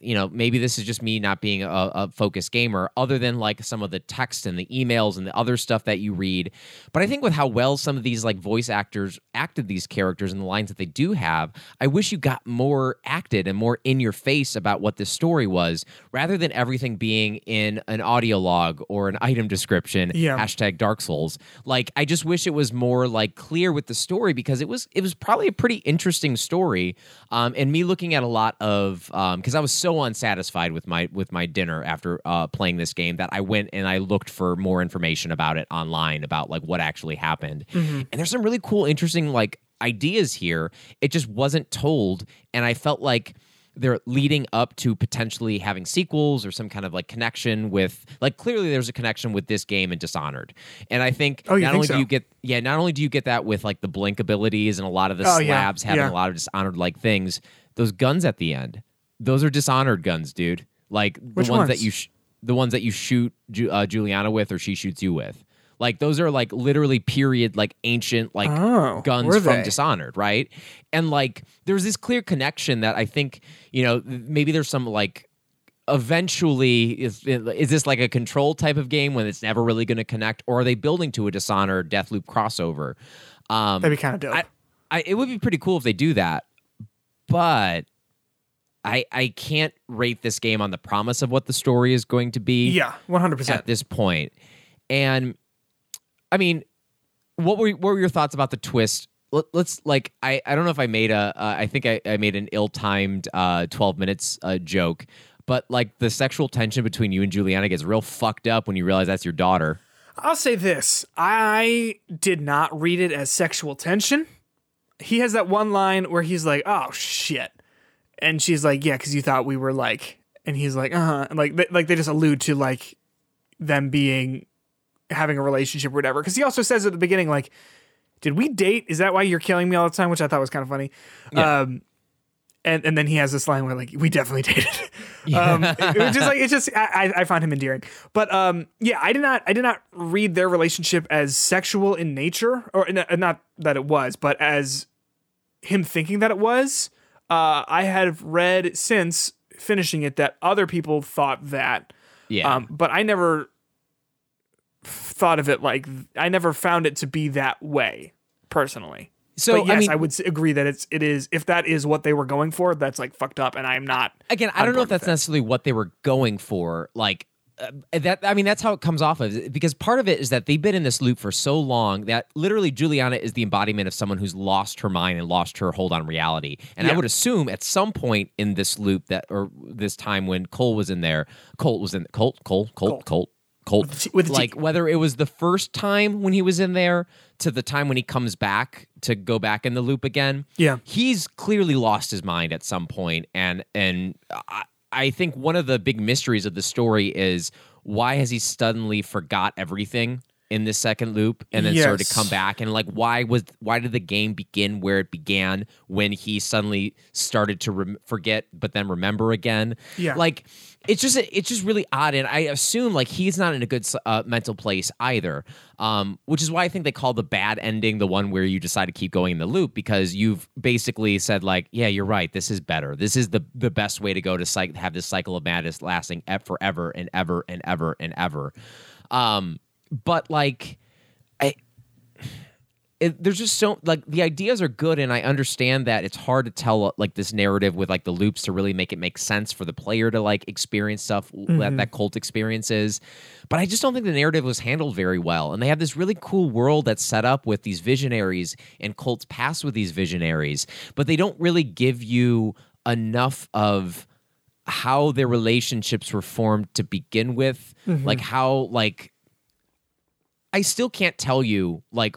you know, maybe this is just me not being a, a focused gamer, other than like some of the text and the emails and the other stuff that you read. But I think with how well some of these like voice actors acted these characters and the lines that they do have, I wish you got more acted and more in your face about what this story was, rather than everything being in an audio log or an item description. Yeah. Hashtag Dark Souls. Like, I just wish it was more like clear with the story because it was it was probably a pretty interesting story. Um, and me looking at a lot of um because I was so unsatisfied with my with my dinner after uh, playing this game that I went and I looked for more information about it online about like what actually happened. And there's some really cool, interesting like ideas here. It just wasn't told, and I felt like they're leading up to potentially having sequels or some kind of like connection with like clearly there's a connection with this game and Dishonored. And I think Oh, not think only so? do you get yeah, not only do you get that with like the blink abilities and a lot of the Oh, yeah. slabs having Yeah. a lot of Dishonored like things, those guns at the end, those are Dishonored guns, dude. Like Which the ones, that you sh- the ones that you shoot Ju- uh, Julianna with or she shoots you with. Like those are like literally period like ancient like Oh, guns from? Dishonored, right? And like there's this clear connection that I think, you know, maybe there's some like eventually is is this like a control type of game when it's never really going to connect or are they building to a Dishonored Deathloop crossover? Um That'd be kind of dope. I, I it would be pretty cool if they do that, but I I can't rate this game on the promise of what the story is going to be yeah, one hundred percent at this point. And I mean, what were what were your thoughts about the twist? Let, us like I I don't know if I made a uh, I think I, I made an ill timed uh, twelve minutes uh, joke, but like the sexual tension between you and Julianna gets real fucked up when you realize that's your daughter. I'll say this: I did not read it as sexual tension. He has that one line where he's like, "Oh shit," and she's like, "Yeah, because you thought we were like," and he's like, "Uh huh," like they, like they just allude to like them being having a relationship or whatever. Because he also says at the beginning, like, "Did we date? Is that why you're killing me all the time?" Which I thought was kind of funny. Yeah. Um, and and then he has this line where like, "We definitely dated." um, it, was just like it's just I, I found him endearing. But um, yeah, I did not I did not read their relationship as sexual in nature, or n- not that it was, but as him thinking that it was. Uh, I have read since finishing it that other people thought that, Yeah, um, but I never thought of it like I never found it to be that way personally. so but yes, I mean, I would agree that it's it is if that is what they were going for, that's like fucked up, and I'm not. again, I don't know if that's necessarily what they were going for. Like uh, that, I mean, that's how it comes off of. Because part of it is that they've been in this loop for so long that literally Julianna is the embodiment of someone who's lost her mind and lost her hold on reality. And I would assume at some point in this loop that, or this time when Cole was in there, Colt was in Colt, Cole, Colt, Colt. Colt, With the with the T. like whether it was the first time when he was in there to the time when he comes back to go back in the loop again Yeah. he's clearly lost his mind at some point and and I, I think one of the big mysteries of the story is why has he suddenly forgot everything in the second loop and then started to Yes. come back. And like why was why did the game begin where it began when he suddenly started to rem- forget but then remember again? Yeah. like it's just it's just really odd. And i assume like he's not in a good uh, mental place either um, which is why i think they call the bad ending the one where you decide to keep going in the loop because you've basically said like yeah you're right. This is better. This is the the best way to go to cyc- have this cycle of madness lasting forever and ever and ever and ever. Um, but like i it, there's just so like the ideas are good and i understand that it's hard to tell uh, like this narrative with like the loops to really make it make sense for the player to like experience stuff that that Colt experiences but i just don't think the narrative was handled very well. And they have this really cool world that's set up with these visionaries and Colt's pass with these visionaries but they don't really give you enough of how their relationships were formed to begin with. Like how like I still can't tell you like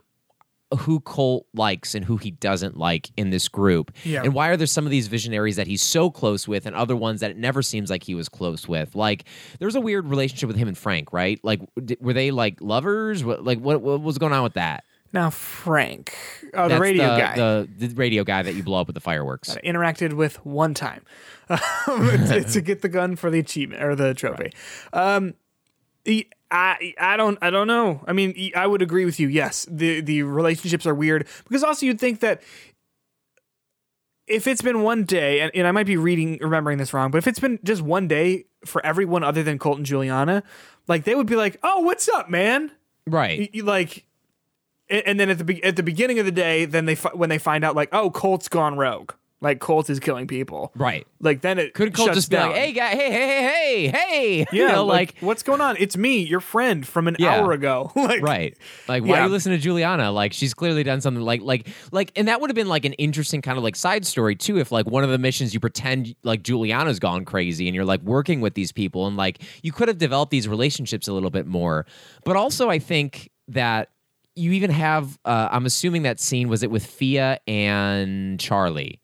who Colt likes and who he doesn't like in this group. Yeah. And why are there some of these visionaries that he's so close with and other ones that it never seems like he was close with? Like there's a weird relationship with him and Frank, right? Like were they like lovers? What like what, what was going on with that? Now Frank, oh, the radio the, guy. The, the radio guy that you blow up with the fireworks. I interacted with one time to, to get the gun for the achievement or the trophy. Um, e- I I don't I don't know. I mean, I would agree with you. Yes, the the relationships are weird because also you'd think that if it's been one day, and, and I might be reading, remembering this wrong, but if it's been just one day for everyone other than Colt and Julianna, like they would be like, "Oh, what's up, man?" Right. Like, and, and then at the be- at the beginning of the day, then they fi- when they find out like, "Oh, Colt's gone rogue," like Colt is killing people, Right. Like then it Could Colt just be down. like, "Hey, guy, hey, hey, hey, hey," yeah, you know, like, like, what's going on? It's me, your friend from an Yeah. hour ago, like, right? Like, why Yeah. you listening to Julianna? Like, she's clearly done something. Like, like, like, and that would have been like an interesting kind of like side story too. If like one of the missions you pretend like Julianna's gone crazy and you're like working with these people and like you could have developed these relationships a little bit more. But also, I think that you even have. Uh, I'm assuming that scene was it with Fia and Charlie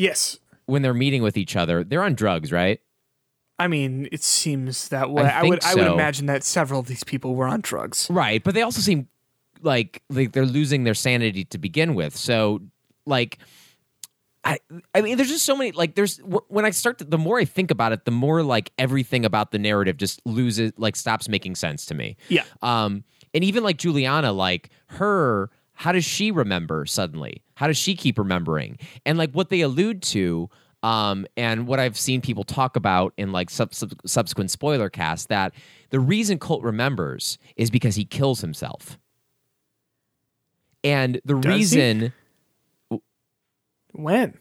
Yes, when they're meeting with each other. They're on drugs, right? I mean, it seems that way. I I, would think I would imagine that several of these people were on drugs. Right, but they also seem like like they're losing their sanity to begin with. So like I I mean there's just so many like there's when I start to, the more I think about it, the more like everything about the narrative just loses like stops making sense to me. Yeah. Um and even like Julianna like her how does she remember suddenly? How does she keep remembering? And like what they allude to um, and what I've seen people talk about in like sub- sub- subsequent spoiler casts that the reason Colt remembers is because he kills himself. And the Does he? reason, When?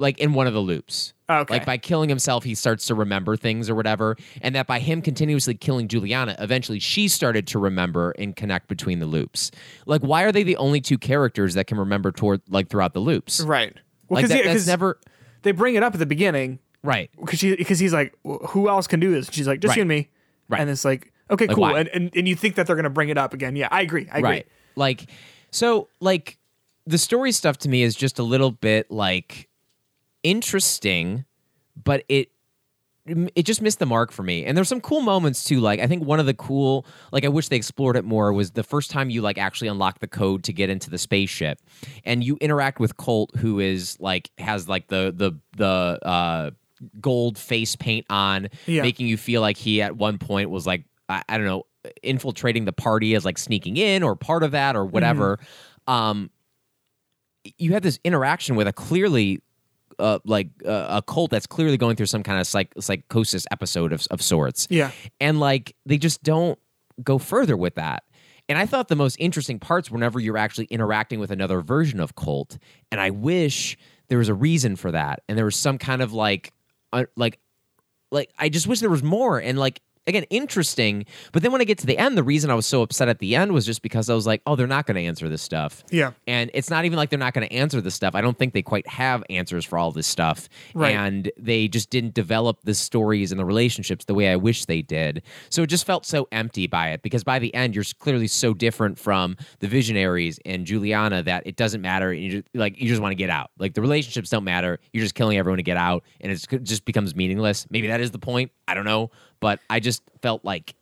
Like in one of the loops, Okay. like by killing himself, he starts to remember things or whatever. And that by him continuously killing Julianna, eventually she started to remember and connect between the loops. Like, why are they the only two characters that can remember toward like throughout the loops? Right. Well, Like that, that's never they bring it up at the beginning right. because because he's like, who else can do this? And she's like, just Right. you and me. Right. And it's like, okay, Like, cool. why? And, and and you think that they're gonna bring it up again? Yeah, I agree. I agree. Right. Like, so, like, the story stuff to me is just a little bit like interesting, but it it just missed the mark for me. And there's some cool moments too. Like I think one of the cool, like I wish they explored it more, was the first time you like actually unlock the code to get into the spaceship, and you interact with Colt, who is like has like the the the uh, gold face paint on, Yeah. making you feel like he at one point was like I, I don't know infiltrating the party as like sneaking in or part of that or whatever. Um, you have this interaction with a clearly uh, like uh, a Colt that's clearly going through some kind of psych- psychosis episode of, of sorts. Yeah. And like they just don't go further with that. And I thought the most interesting parts whenever you're actually interacting with another version of Colt. And I wish there was a reason for that. And there was some kind of like, uh, like, like I just wish there was more. And like again, interesting. But then when I get to the end, the reason I was so upset at the end was just because I was like, oh, they're not going to answer this stuff. Yeah. And it's not even like they're not going to answer this stuff. I don't think they quite have answers for all this stuff. Right. And they just didn't develop the stories and the relationships the way I wish they did. So it just felt so empty by it because by the end, you're clearly so different from the visionaries and Julianna that it doesn't matter. You just, like, you just want to get out. Like, the relationships don't matter. You're just killing everyone to get out and it's- it just becomes meaningless. Maybe that is the point. I don't know. But I just felt like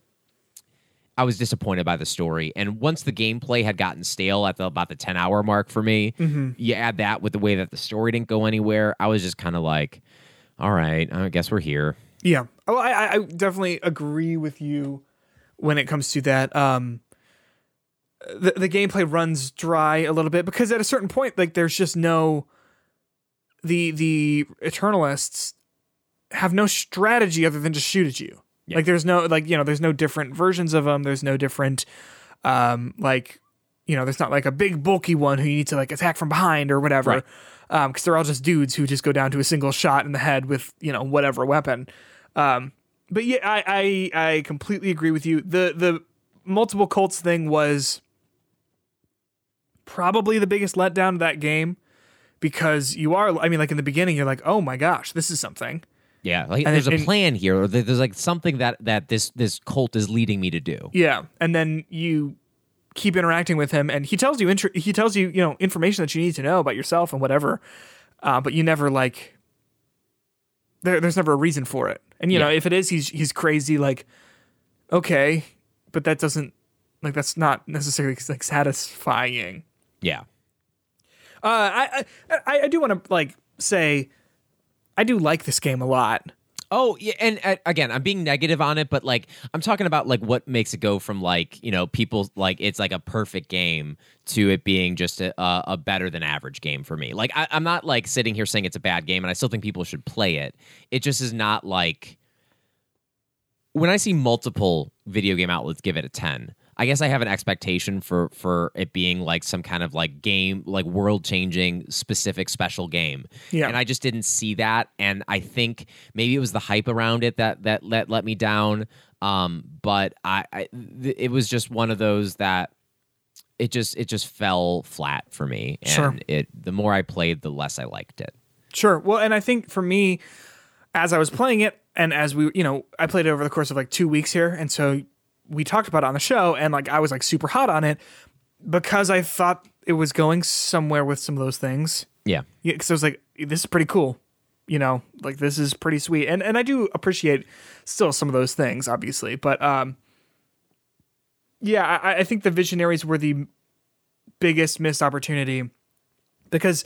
I was disappointed by the story. And once the gameplay had gotten stale at the, about the 10 hour mark for me, you add that with the way that the story didn't go anywhere, I was just kind of like, all right, I guess we're here. Yeah. Oh, I, I- I definitely agree with you when it comes to that. Um, the the gameplay runs dry a little bit because at a certain point, like there's just no the the Eternalists have no strategy other than to shoot at you. Yeah. Like there's no like you know there's no different versions of them. There's no different um like you know there's not like a big bulky one who you need to like attack from behind or whatever. Right. Um, because they're all just dudes who just go down to a single shot in the head with you know whatever weapon. Um, but yeah, I, I I completely agree with you. The the multiple Colts thing was probably the biggest letdown of that game because you are I mean like in the beginning you're like oh my gosh this is something Yeah, like And- there's a and- plan here, or there's like something that that this this Colt is leading me to do. yeah and then you keep interacting with him and he tells you he tells you you know information that you need to know about yourself and whatever uh, but you never like there, there's never a reason for it. And you know if it is he's he's crazy like okay but that doesn't like that's not necessarily like satisfying. Yeah, uh, I I I do want to like say I do like this game a lot. Oh yeah, and uh, again, I'm being negative on it, but like I'm talking about like what makes it go from like you know people like it's like a perfect game to it being just a, a, better than average game for me. Like I, I'm not like sitting here saying it's a bad game, and I still think people should play it. It just is not like when I see multiple video game outlets give it a ten. I guess I have an expectation for for it being like some kind of like game, like world changing specific special game. Yeah. And I just didn't see that, and I think maybe it was the hype around it that that let let me down. Um, but I, I th- it was just one of those that it just it just fell flat for me. And Sure. It the more I played, the less I liked it. Sure. Well, and I think for me, as I was playing it, and as we, you know, I played it over the course of like two weeks here, and so we talked about it on the show, and like I was like super hot on it because I thought it was going somewhere with some of those things. Yeah. Yeah, because I was like, this is pretty cool. You know, like this is pretty sweet, and and I do appreciate still some of those things, obviously, but um, yeah, I, I think the Visionaries were the biggest missed opportunity because,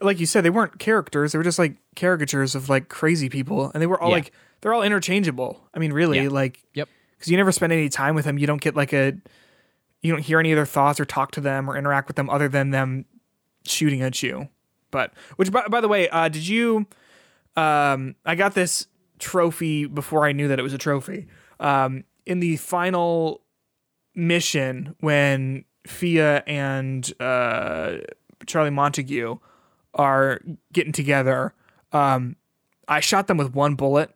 like you said, they weren't characters; they were just like caricatures of like crazy people, and they were all Yeah. like they're all interchangeable. I mean, really, Yeah. like Yep. Because you never spend any time with them. You don't get like a, you don't hear any of their thoughts or talk to them or interact with them other than them shooting at you. But which, by, by the way, uh, did you? Um, I got this trophy before I knew that it was a trophy. Um, in the final mission when Fia and uh, Charlie Montague are getting together, um, I shot them with one bullet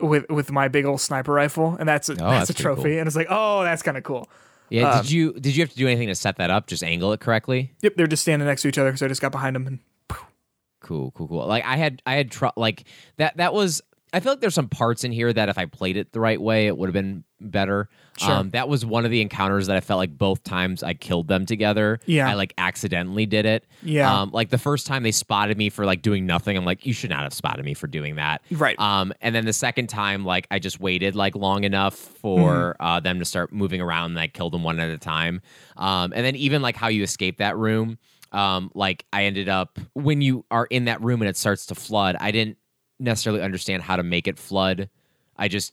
with with my big old sniper rifle, and that's a, that's, Oh, that's a trophy. cool. And it's like, oh, that's kind of cool. Yeah. Um, did you did you have to do anything to set that up? Just angle it correctly? Yep, they're just standing next to each other because I just got behind them and Cool, cool, cool. Like I had, I had tr- like that. That was. I feel like there's some parts in here that if I played it the right way, it would have been better. Sure. Um, that was one of the encounters that I felt like both times I killed them together. Yeah. I like accidentally did it. Yeah. Um, like the first time they spotted me for like doing nothing, I'm like, you should not have spotted me for doing that. Right. Um, and then the second time, like I just waited like long enough for Mm-hmm. uh, them to start moving around, and I killed them one at a time. Um, and then even like how you escape that room. Um, like I ended up when you are in that room and it starts to flood. I didn't necessarily understand how to make it flood. I just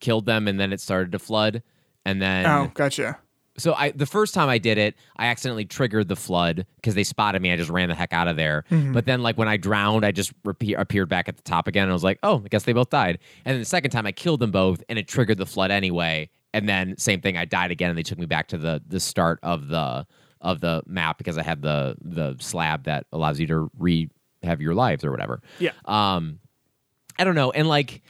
killed them and then it started to flood. And then oh, gotcha. so I the first time I did it, I accidentally triggered the flood because they spotted me. I just ran the heck out of there. Mm-hmm. But then, like when I drowned, I just repe- appeared back at the top again. And I was like, oh, I guess they both died. And then the second time, I killed them both, and it triggered the flood anyway. And then same thing, I died again, and they took me back to the the start of the of the map because I had the the slab that allows you to re have your lives or whatever. Yeah. Um, I don't know, and like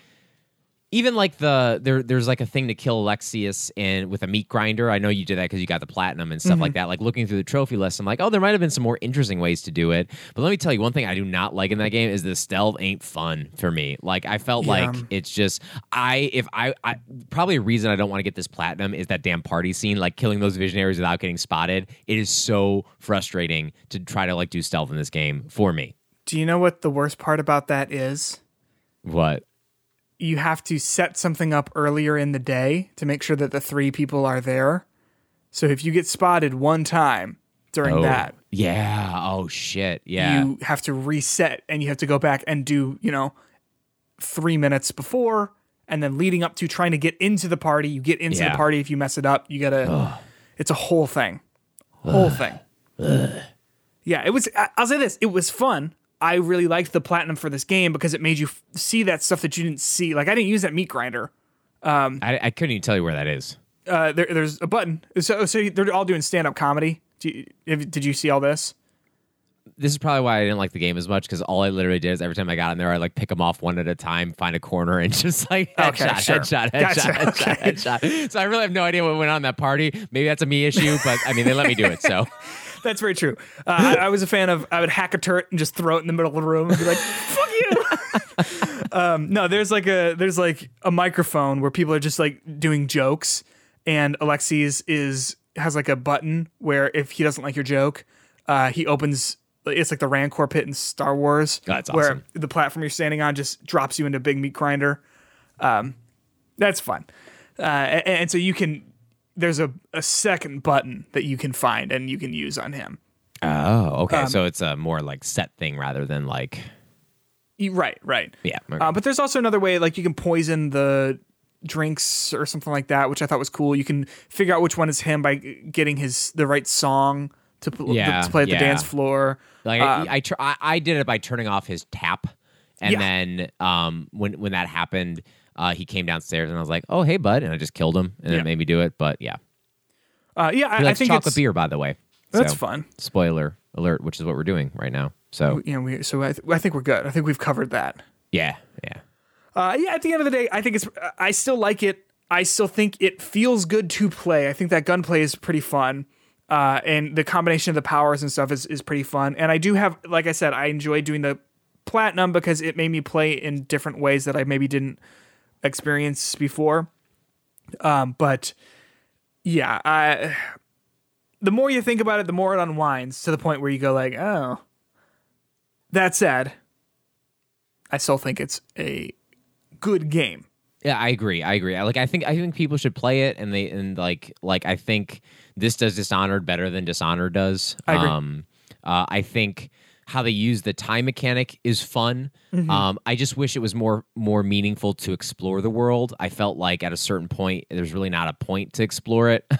even like the there there's like a thing to kill Aleksis in with a meat grinder. I know you did that because you got the platinum and stuff Mm-hmm. like that. Like looking through the trophy list, I'm like, oh, there might have been some more interesting ways to do it. But let me tell you, one thing I do not like in that game is the stealth ain't fun for me. Like I felt Yeah. like it's just I if I, I probably a reason I don't want to get this platinum is that damn party scene, like killing those visionaries without getting spotted. It is so frustrating to try to like do stealth in this game for me. Do you know what the worst part about that is? What? You have to set something up earlier in the day to make sure that the three people are there. So if you get spotted one time during Oh, that, Yeah. Oh shit. Yeah. you have to reset and you have to go back and do, you know, three minutes before and then leading up to trying to get into the party. You get into Yeah. the party. If you mess it up, you gotta, it's a whole thing. Whole thing. Yeah, it was, I'll say this, it was fun. I really liked the platinum for this game because it made you f- see that stuff that you didn't see. Like, I didn't use that meat grinder. I, I couldn't even tell you where that is. Uh, there, there's a button. So, so they're all doing stand up comedy. Do you, have- did you see all this? This is probably why I didn't like the game as much because all I literally did is every time I got in there, I like pick them off one at a time, find a corner, and just like Okay, headshot, sure. headshot, headshot, Gotcha, headshot, okay. headshot. So I really have no idea what went on in that party. Maybe that's a me issue, but I mean, they let me do it. So That's very true. Uh, I, I was a fan of. I would hack a turret and just throw it in the middle of the room and be like, "Fuck you." um, no, there's like a there's like a microphone where people are just like doing jokes, and Aleksis is has like a button where if he doesn't like your joke, uh, he opens. It's like the Rancor pit in Star Wars, That's where awesome. the platform you're standing on just drops you into a big meat grinder. Um, that's fun, uh, and, and so you can. There's a, a second button that you can find and you can use on him. oh, okay. Um, so it's a more like set thing rather than like Right, right. Yeah. okay. Uh, but there's also another way, like you can poison the drinks or something like that, which I thought was cool. You can figure out which one is him by getting his the right song to, Yeah, to play at the dance floor. Like Um, I, I, tr- I, I did it by turning off his tap, and Yeah. then um, when when that happened, uh, he came downstairs, and I was like, "Oh, hey, bud," and I just killed him, and Yeah. it made me do it. But yeah, Uh, yeah, he I, I think chocolate it's beer, by the way. that's So, fun. Spoiler alert, which is what we're doing right now. So know, we, so I, th- I think we're good. I think we've covered that. yeah, yeah, Uh, yeah, at the end of the day, I think it's. I still like it. I still think it feels good to play. I think that gunplay is pretty fun, uh, and the combination of the powers and stuff is is pretty fun. And I do have, like I said, I enjoy doing the platinum because it made me play in different ways that I maybe didn't experience before. Um, but yeah, I. The more you think about it, the more it unwinds to the point where you go like, oh. That said, I still think it's a good game. yeah. I agree. I agree. I, like, I think I think people should play it, and they and like like I think this does Dishonored better than Dishonored does. I agree. Um, uh, I think how they use the time mechanic is fun. Mm-hmm. Um, I just wish it was more more meaningful to explore the world. I felt like at a certain point, there's really not a point to explore it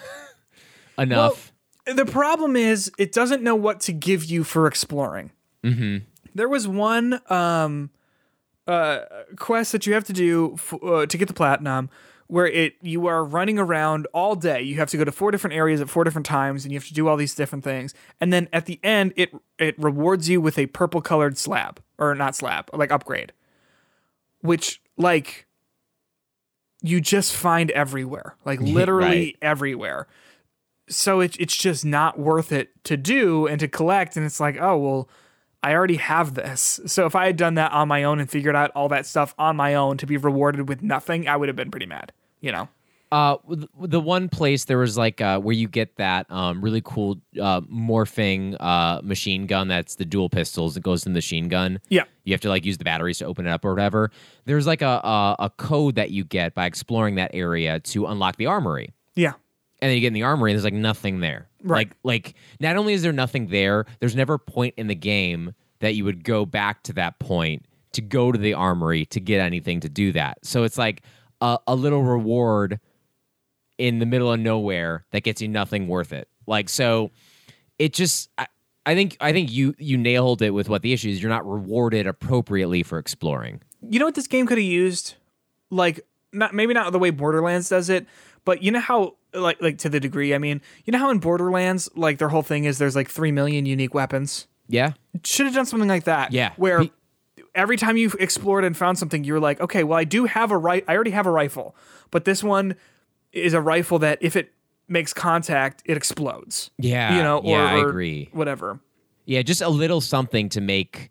enough. The problem is it doesn't know what to give you for exploring. Mm-hmm. There was one um, uh, quest that you have to do f- uh, to get the platinum, where it you are running around all day. You have to go to four different areas at four different times, and you have to do all these different things. And then at the end, it it rewards you with a purple colored slab or not slab, like upgrade, which like you just find everywhere, like literally Right. everywhere so it, it's just not worth it to do and to collect and it's like oh well i already have this so if i had done that on my own and figured out all that stuff on my own to be rewarded with nothing i would have been pretty mad you know Uh, the one place there was like uh, where you get that um, really cool uh, morphing uh, machine gun that's the dual pistols that goes in the machine gun. yeah You have to like use the batteries to open it up or whatever. There's like a, a a code that you get by exploring that area to unlock the armory. yeah And then you get in the armory and there's like nothing there. Right. Like like not only is there nothing there, there's never a point in the game that you would go back to that point to go to the armory to get anything to do that. So it's like a, a little reward in the middle of nowhere that gets you nothing worth it. Like so it just I, I think I think you you nailed it with what the issue is. You're not rewarded appropriately for exploring. you know what this game could have used like not maybe not the way borderlands does it but you know how like like to the degree i mean you know how in borderlands like their whole thing is there's like 3 million unique weapons Yeah. should have done something like that. Yeah. Where Be- every time you explored and found something, you're like, okay, well, I do have a right. I already have a rifle, but this one is a rifle that if it makes contact, it explodes. Yeah. You know. Or, yeah, I agree. Whatever. Yeah, just a little something to make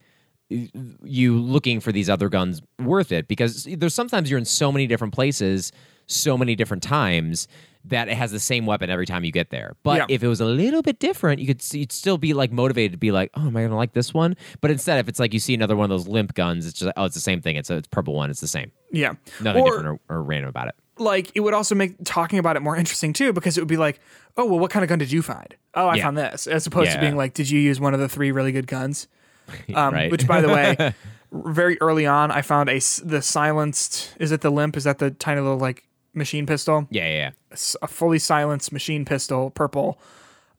you looking for these other guns worth it because there's sometimes you're in so many different places so many different times that it has the same weapon every time you get there. But Yeah. if it was a little bit different, you could see, you'd still be like motivated to be like, "Oh, am I going to like this one?" But instead if it's like you see another one of those limp guns, it's just like, "Oh, it's the same thing. It's a it's purple one. It's the same. Yeah. Nothing or, different or, or random about it." Like it would also make talking about it more interesting too, because it would be like, oh well, what kind of gun did you find? Oh, I Yeah. found this, as opposed to being like, did you use one of the three really good guns? Um, Right. Which, by the way, very early on, I found a the silenced. Is it the limp? Is that the tiny little like machine pistol? Yeah, yeah, yeah. a fully silenced machine pistol, purple,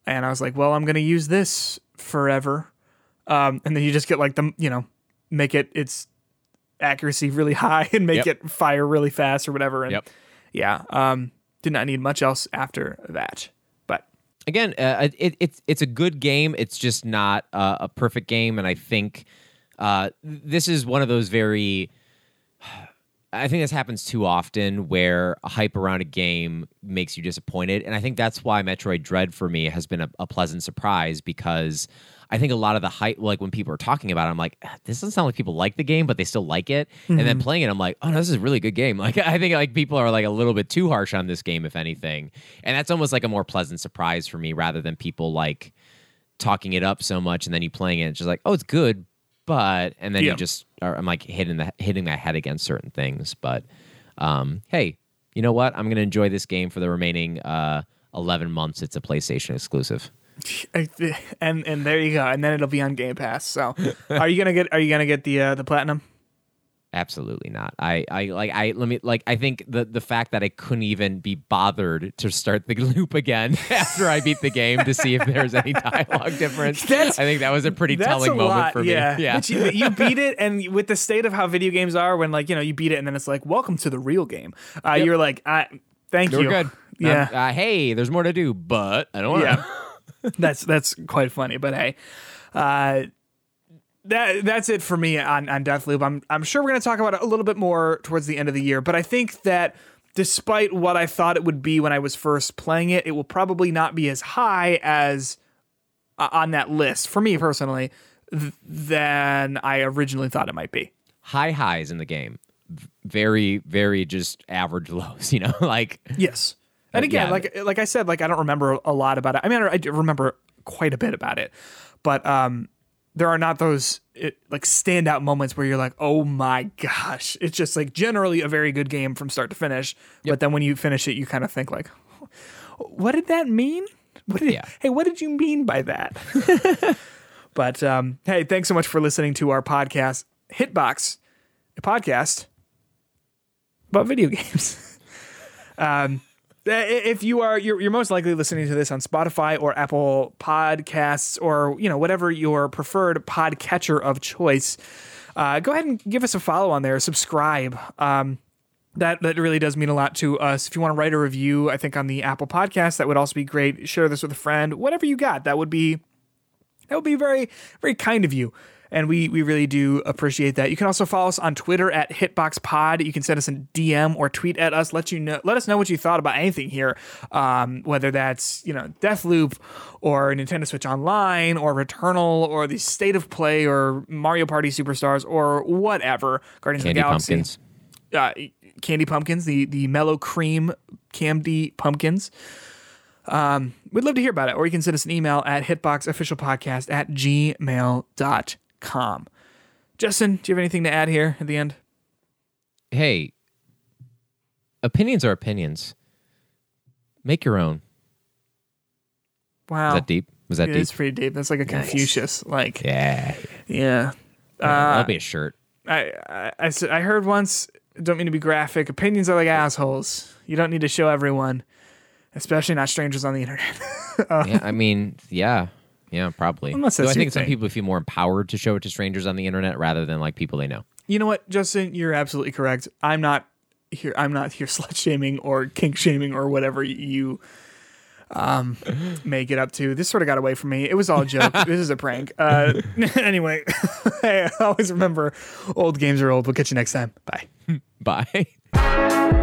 and I was like, well, I'm gonna use this forever. Um, and then you just get like the you know make it its accuracy really high and make Yep. it fire really fast or whatever. And Yep. yeah, um, did not need much else after that. But again, uh, it, it's it's a good game. It's just not uh, a perfect game, and I think uh, this is one of those very. I think this happens too often where a hype around a game makes you disappointed. And I think that's why Metroid Dread for me has been a, a pleasant surprise because I think a lot of the hype, like when people are talking about it, I'm like, "Ah, this doesn't sound like people like the game, but they still like it. And then playing it, I'm like, oh, no, this is a really good game. Like, I think like people are like a little bit too harsh on this game, if anything. And that's almost like a more pleasant surprise for me rather than people like talking it up so much and then you playing it, it's just like, oh, it's good, but, and then Yeah. you just are, I'm like hitting the hitting my head against certain things. But um, hey, you know what? I'm going to enjoy this game for the remaining uh, 11 months. It's a PlayStation exclusive. and and there you go. And then it'll be on Game Pass. So are you gonna get are you gonna get the uh, the platinum? Absolutely not. I, I like I let me like I think the the fact that I couldn't even be bothered to start the loop again after I beat the game to see if there's any dialogue difference. That's- I think that was a pretty telling a moment lot, for me. yeah. Yeah. You, you beat it, and with the state of how video games are, when like you know you beat it, and then it's like, welcome to the real game. Uh, You're like, I, thank We're you. good. Yeah. Um, uh, hey, there's more to do, but I don't want yeah. that's that's quite funny. But hey, uh, that that's it for me on on Deathloop. I'm I'm sure we're gonna talk about it a little bit more towards the end of the year. But I think that despite what I thought it would be when I was first playing it, it will probably not be as high as uh, on that list for me personally th- than I originally thought it might be. high highs in the game. Very, very just average lows, you know? like Yes. And again, yeah. like like I said, like I don't remember a lot about it. I mean, I, I remember quite a bit about it, but um, there are not those it, like standout moments where you're like, oh my gosh, it's just like generally a very good game from start to finish. But then when you finish it, you kind of think like, what did that mean? What did, Yeah. Hey, what did you mean by that? but um, hey, thanks so much for listening to our podcast, Hitbox, a podcast about video games. um, if you are, you're, you're most likely listening to this on Spotify or Apple Podcasts or you know whatever your preferred podcatcher of choice. Uh, go ahead and give us a follow on there. Subscribe. Um, that that really does mean a lot to us. If you want to write a review, I think on the Apple Podcast, that would also be great. Share this with a friend. Whatever you got, that would be that would be very very kind of you and we we really do appreciate that you can also follow us on twitter at hitboxpod you can send us a dm or tweet at us let you know let us know what you thought about anything here um, whether that's you know deathloop or nintendo switch online or returnal or the state of play or mario party superstars or whatever guardians candy of the galaxy pumpkins. uh, candy pumpkins, the the mellow cream candy pumpkins. Um, we'd love to hear about it, or you can send us an email at hitboxofficialpodcast at gmail.com. Justin, do you have anything to add here at the end? Hey, opinions are opinions. Make your own. Wow. Is that deep? Was that It deep? It's pretty deep. That's like a Confucius. Like, Yeah. yeah. Uh, that'll be a shirt. I, I, I I heard once, don't mean to be graphic, opinions are like assholes. You don't need to show everyone, especially not strangers on the internet. Um, yeah, I mean, yeah. Yeah, probably. Unless Though that's I your think some thing. people feel more empowered to show it to strangers on the internet rather than like people they know. You know what, Justin? You're absolutely correct. I'm not here. I'm not here slut shaming or kink shaming or whatever you um may get up to. This sort of got away from me. It was all a joke. this is a prank. Uh, anyway, I always remember, old games are old. We'll catch you next time. Bye. Bye.